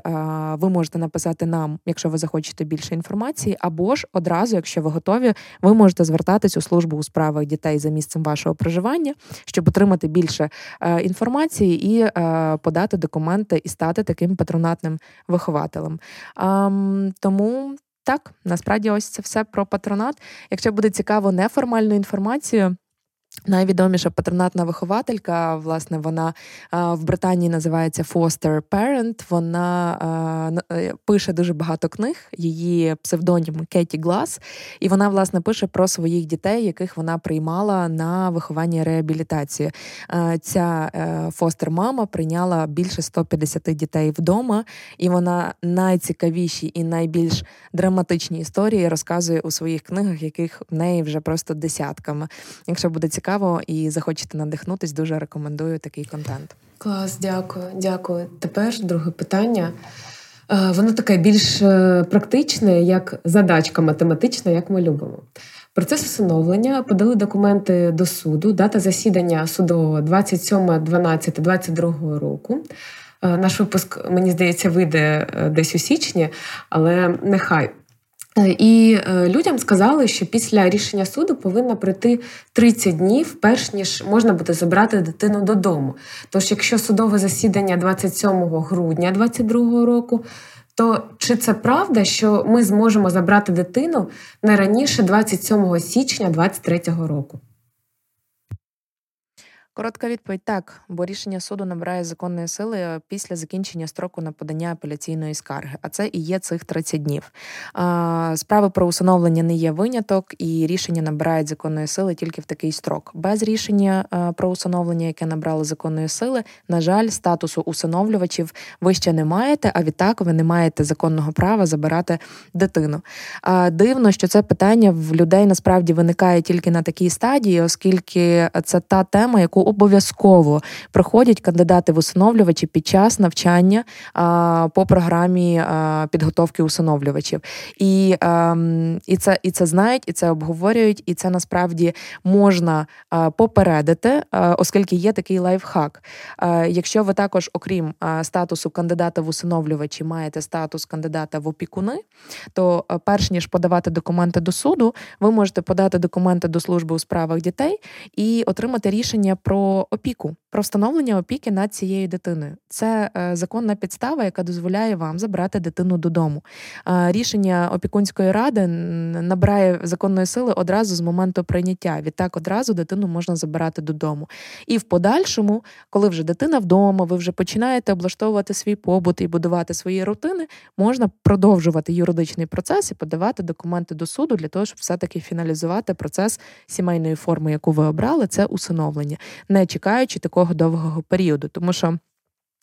ви можете написати нам, якщо ви захочете більше інформації, або ж одразу, якщо ви готові, ви можете звертатись у службу у справах дітей за місцем вашого проживання, щоб отримати більше е, інформації і е, подати документи і стати таким патронатним вихователем. Тому так, насправді, ось це все про патронат. Якщо буде цікаво неформальну інформацію. Найвідоміша патронатна вихователька, власне, вона в Британії називається Foster Parent. Вона е, пише дуже багато книг. Її псевдонім Кеті Глас, і вона власне пише про своїх дітей, яких вона приймала на виховання і реабілітацію. Ця фостер мама прийняла більше 150 дітей вдома, і вона найцікавіші і найбільш драматичні історії розказує у своїх книгах, яких в неї вже просто десятками. Якщо буде цікаво цікаво і захочете надихнутись, дуже рекомендую такий контент. Клас, дякую, дякую. Тепер друге питання. Е, воно таке більш е, практичне, як задачка математична, як ми любимо. Процес усиновлення подали документи до суду. Дата засідання судового 27.12.22 року. Е, наш випуск, мені здається, вийде десь у січні, але нехай. Е, і е, людям сказали, що після рішення суду повинно пройти 30 днів, перш ніж можна буде забрати дитину додому. Тож, якщо судове засідання 27 грудня 2022 року, то чи це правда, що ми зможемо забрати дитину не раніше 27 січня 2023 року? Коротка відповідь так, бо рішення суду набирає законної сили після закінчення строку на подання апеляційної скарги, а це і є цих 30 днів. Справи про усиновлення не є виняток, і рішення набирають законної сили тільки в такий строк. Без рішення е, про усиновлення, яке набрало законної сили, на жаль, статусу усиновлювачів ви ще не маєте, а відтак ви не маєте законного права забирати дитину. Дивно, що це питання в людей насправді виникає тільки на такій стадії, оскільки це та тема, яку обов'язково проходять кандидати в усиновлювачі під час навчання а, по програмі а, підготовки усиновлювачів. І а, ем, і, це і це знають, і це обговорюють, і це насправді можна попередити, оскільки є такий лайфхак. Якщо ви також, окрім статусу кандидата в усиновлювачі, маєте статус кандидата в опікуни, то перш ніж подавати документи до суду, ви можете подати документи до служби у справах дітей і отримати рішення про про опіку, про встановлення опіки над цією дитиною. Це е, законна підстава, яка дозволяє вам забрати дитину додому. Рішення опікунської ради набирає законної сили одразу з моменту прийняття. Відтак одразу дитину можна забирати додому. І в подальшому, коли вже дитина вдома, ви вже починаєте облаштовувати свій побут і будувати свої рутини, можна продовжувати юридичний процес і подавати документи до суду для того, щоб все-таки фіналізувати процес сімейної форми, яку ви обрали, це усиновлення не чекаючи такого довгого періоду, тому що.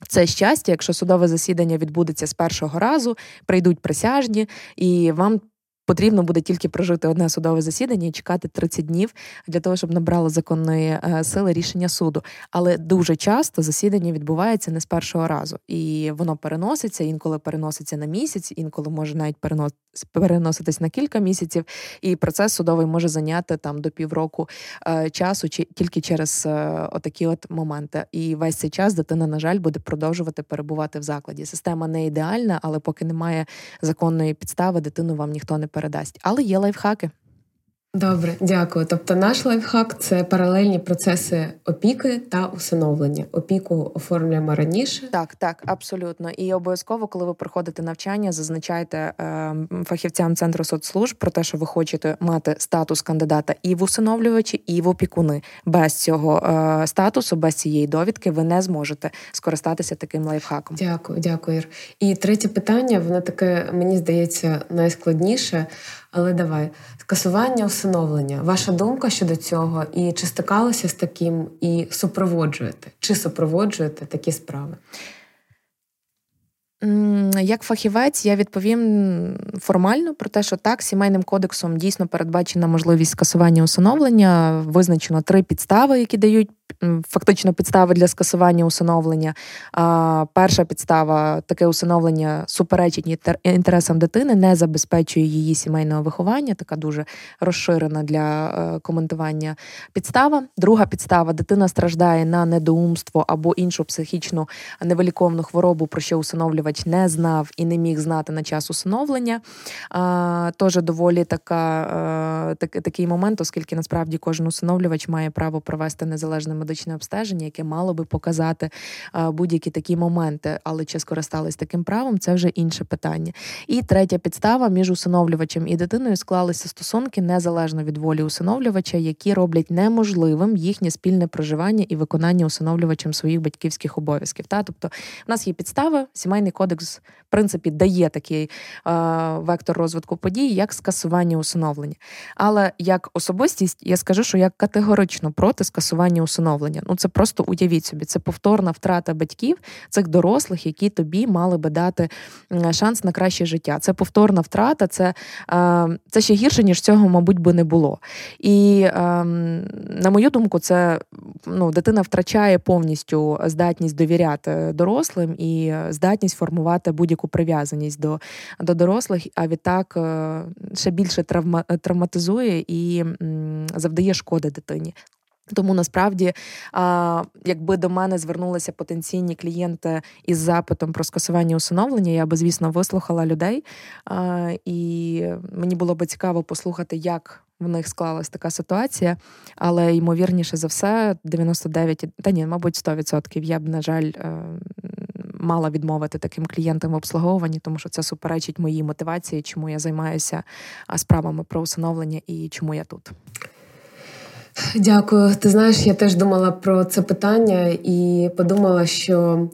Це щастя, якщо судове засідання відбудеться з першого разу, прийдуть присяжні, і вам Потрібно буде тільки прожити одне судове засідання і чекати 30 днів для того, щоб набрало законної е, сили рішення суду. Але дуже часто засідання відбувається не з першого разу, і воно переноситься інколи переноситься на місяць, інколи може навіть переноситись на кілька місяців. І процес судовий може зайняти там до півроку е, часу, чи тільки через е, отакі от моменти. І весь цей час дитина, на жаль, буде продовжувати перебувати в закладі. Система не ідеальна, але поки немає законної підстави, дитину вам ніхто не передасть. Але є лайфхаки. Добре, дякую. Тобто, наш лайфхак це паралельні процеси опіки та усиновлення. Опіку оформлюємо раніше. Так, так, абсолютно. І обов'язково, коли ви проходите навчання, зазначайте е, фахівцям центру соцслужб про те, що ви хочете мати статус кандидата і в усиновлювачі, і в опікуни. Без цього е, статусу, без цієї довідки, ви не зможете скористатися таким лайфхаком. Дякую, дякую. Ір. І третє питання, воно таке мені здається найскладніше. Але давай скасування усиновлення. Ваша думка щодо цього, і чи стикалися з таким, і супроводжуєте? Чи супроводжуєте такі справи? Як фахівець, я відповім формально про те, що так, сімейним кодексом дійсно передбачена можливість скасування усиновлення. Визначено три підстави, які дають фактично підстави для скасування усиновлення. Перша підстава таке усиновлення суперечить інтересам дитини, не забезпечує її сімейного виховання, така дуже розширена для е, коментування підстава. Друга підстава дитина страждає на недоумство або іншу психічну невиліковну хворобу, про що усиновлювач не знав і не міг знати на час усиновлення. Теж доволі така, е, так, такий момент, оскільки насправді кожен усиновлювач має право провести незалежне медичне обстеження, яке мало би показати будь-які такі моменти, але чи скористались таким правом, це вже інше питання. І третя підстава між усиновлювачем і дитиною склалися стосунки незалежно від волі усиновлювача, які роблять неможливим їхнє спільне проживання і виконання усиновлювачем своїх батьківських обов'язків. Та тобто, в нас є підстави, сімейний кодекс в принципі дає такий е, вектор розвитку подій, як скасування усиновлення. Але як особистість я скажу, що я категорично проти скасування усиновлення. Ну це просто уявіть собі, це повторна втрата батьків цих дорослих, які тобі мали би дати шанс на краще життя. Це повторна втрата, це це ще гірше, ніж цього, мабуть, би не було. І ем, на мою думку, це ну, дитина втрачає повністю здатність довіряти дорослим і здатність формувати будь-яку прив'язаність до до дорослих, а відтак е, ще більше травма, травматизує і завдає шкоди дитині. Тому насправді, а, якби до мене звернулися потенційні клієнти із запитом про скасування усиновлення, я би, звісно, вислухала людей. А, І мені було би цікаво послухати, як в них склалась така ситуація. Але ймовірніше за все, 99, та ні, мабуть, 100% Я б, на жаль, е, мала відмовити таким клієнтам в обслуговуванні, тому що це суперечить моїй мотивації, чому я займаюся справами про усиновлення і чому я тут. Дякую. Ти знаєш, я теж думала про це питання і подумала, що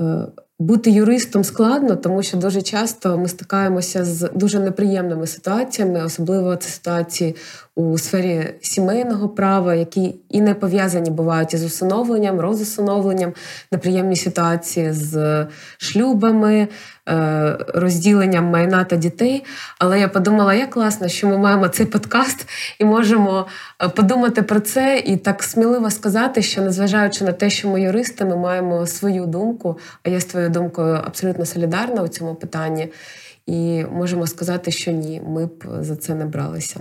е, бути юристом складно, тому що дуже часто ми стикаємося з дуже неприємними ситуаціями, особливо це ситуації у сфері сімейного права, які і не пов'язані бувають із усиновленням, розусиновленням, неприємні ситуації з шлюбами, е, розділенням майна та дітей. Але я подумала, як класно, що ми маємо цей подкаст і можемо е, подумати про це і так сміливо сказати, що незважаючи на те, що ми юристи, ми маємо свою думку, а я з твоєю думкою абсолютно солідарна у цьому питанні. І можемо сказати, що ні, ми б за це не бралися.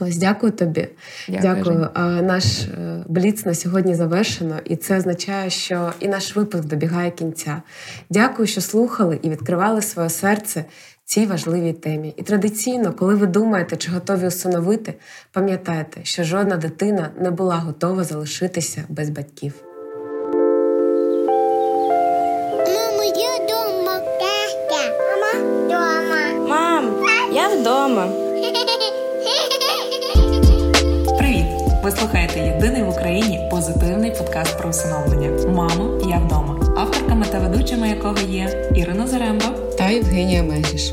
Ось дякую тобі. Дякую. дякую. Наш е, бліц на сьогодні завершено, і це означає, що і наш випуск добігає кінця. Дякую, що слухали і відкривали своє серце цій важливій темі. І традиційно, коли ви думаєте, чи готові усиновити, пам'ятайте, що жодна дитина не була готова залишитися без батьків. Мамо, я вдома. Мама, вдома. Мам, я вдома. Слухаєте єдиний в Україні позитивний подкаст про усиновлення Мамо, я вдома, авторками та ведучими якого є Ірина Заремба та Євгенія Межіш.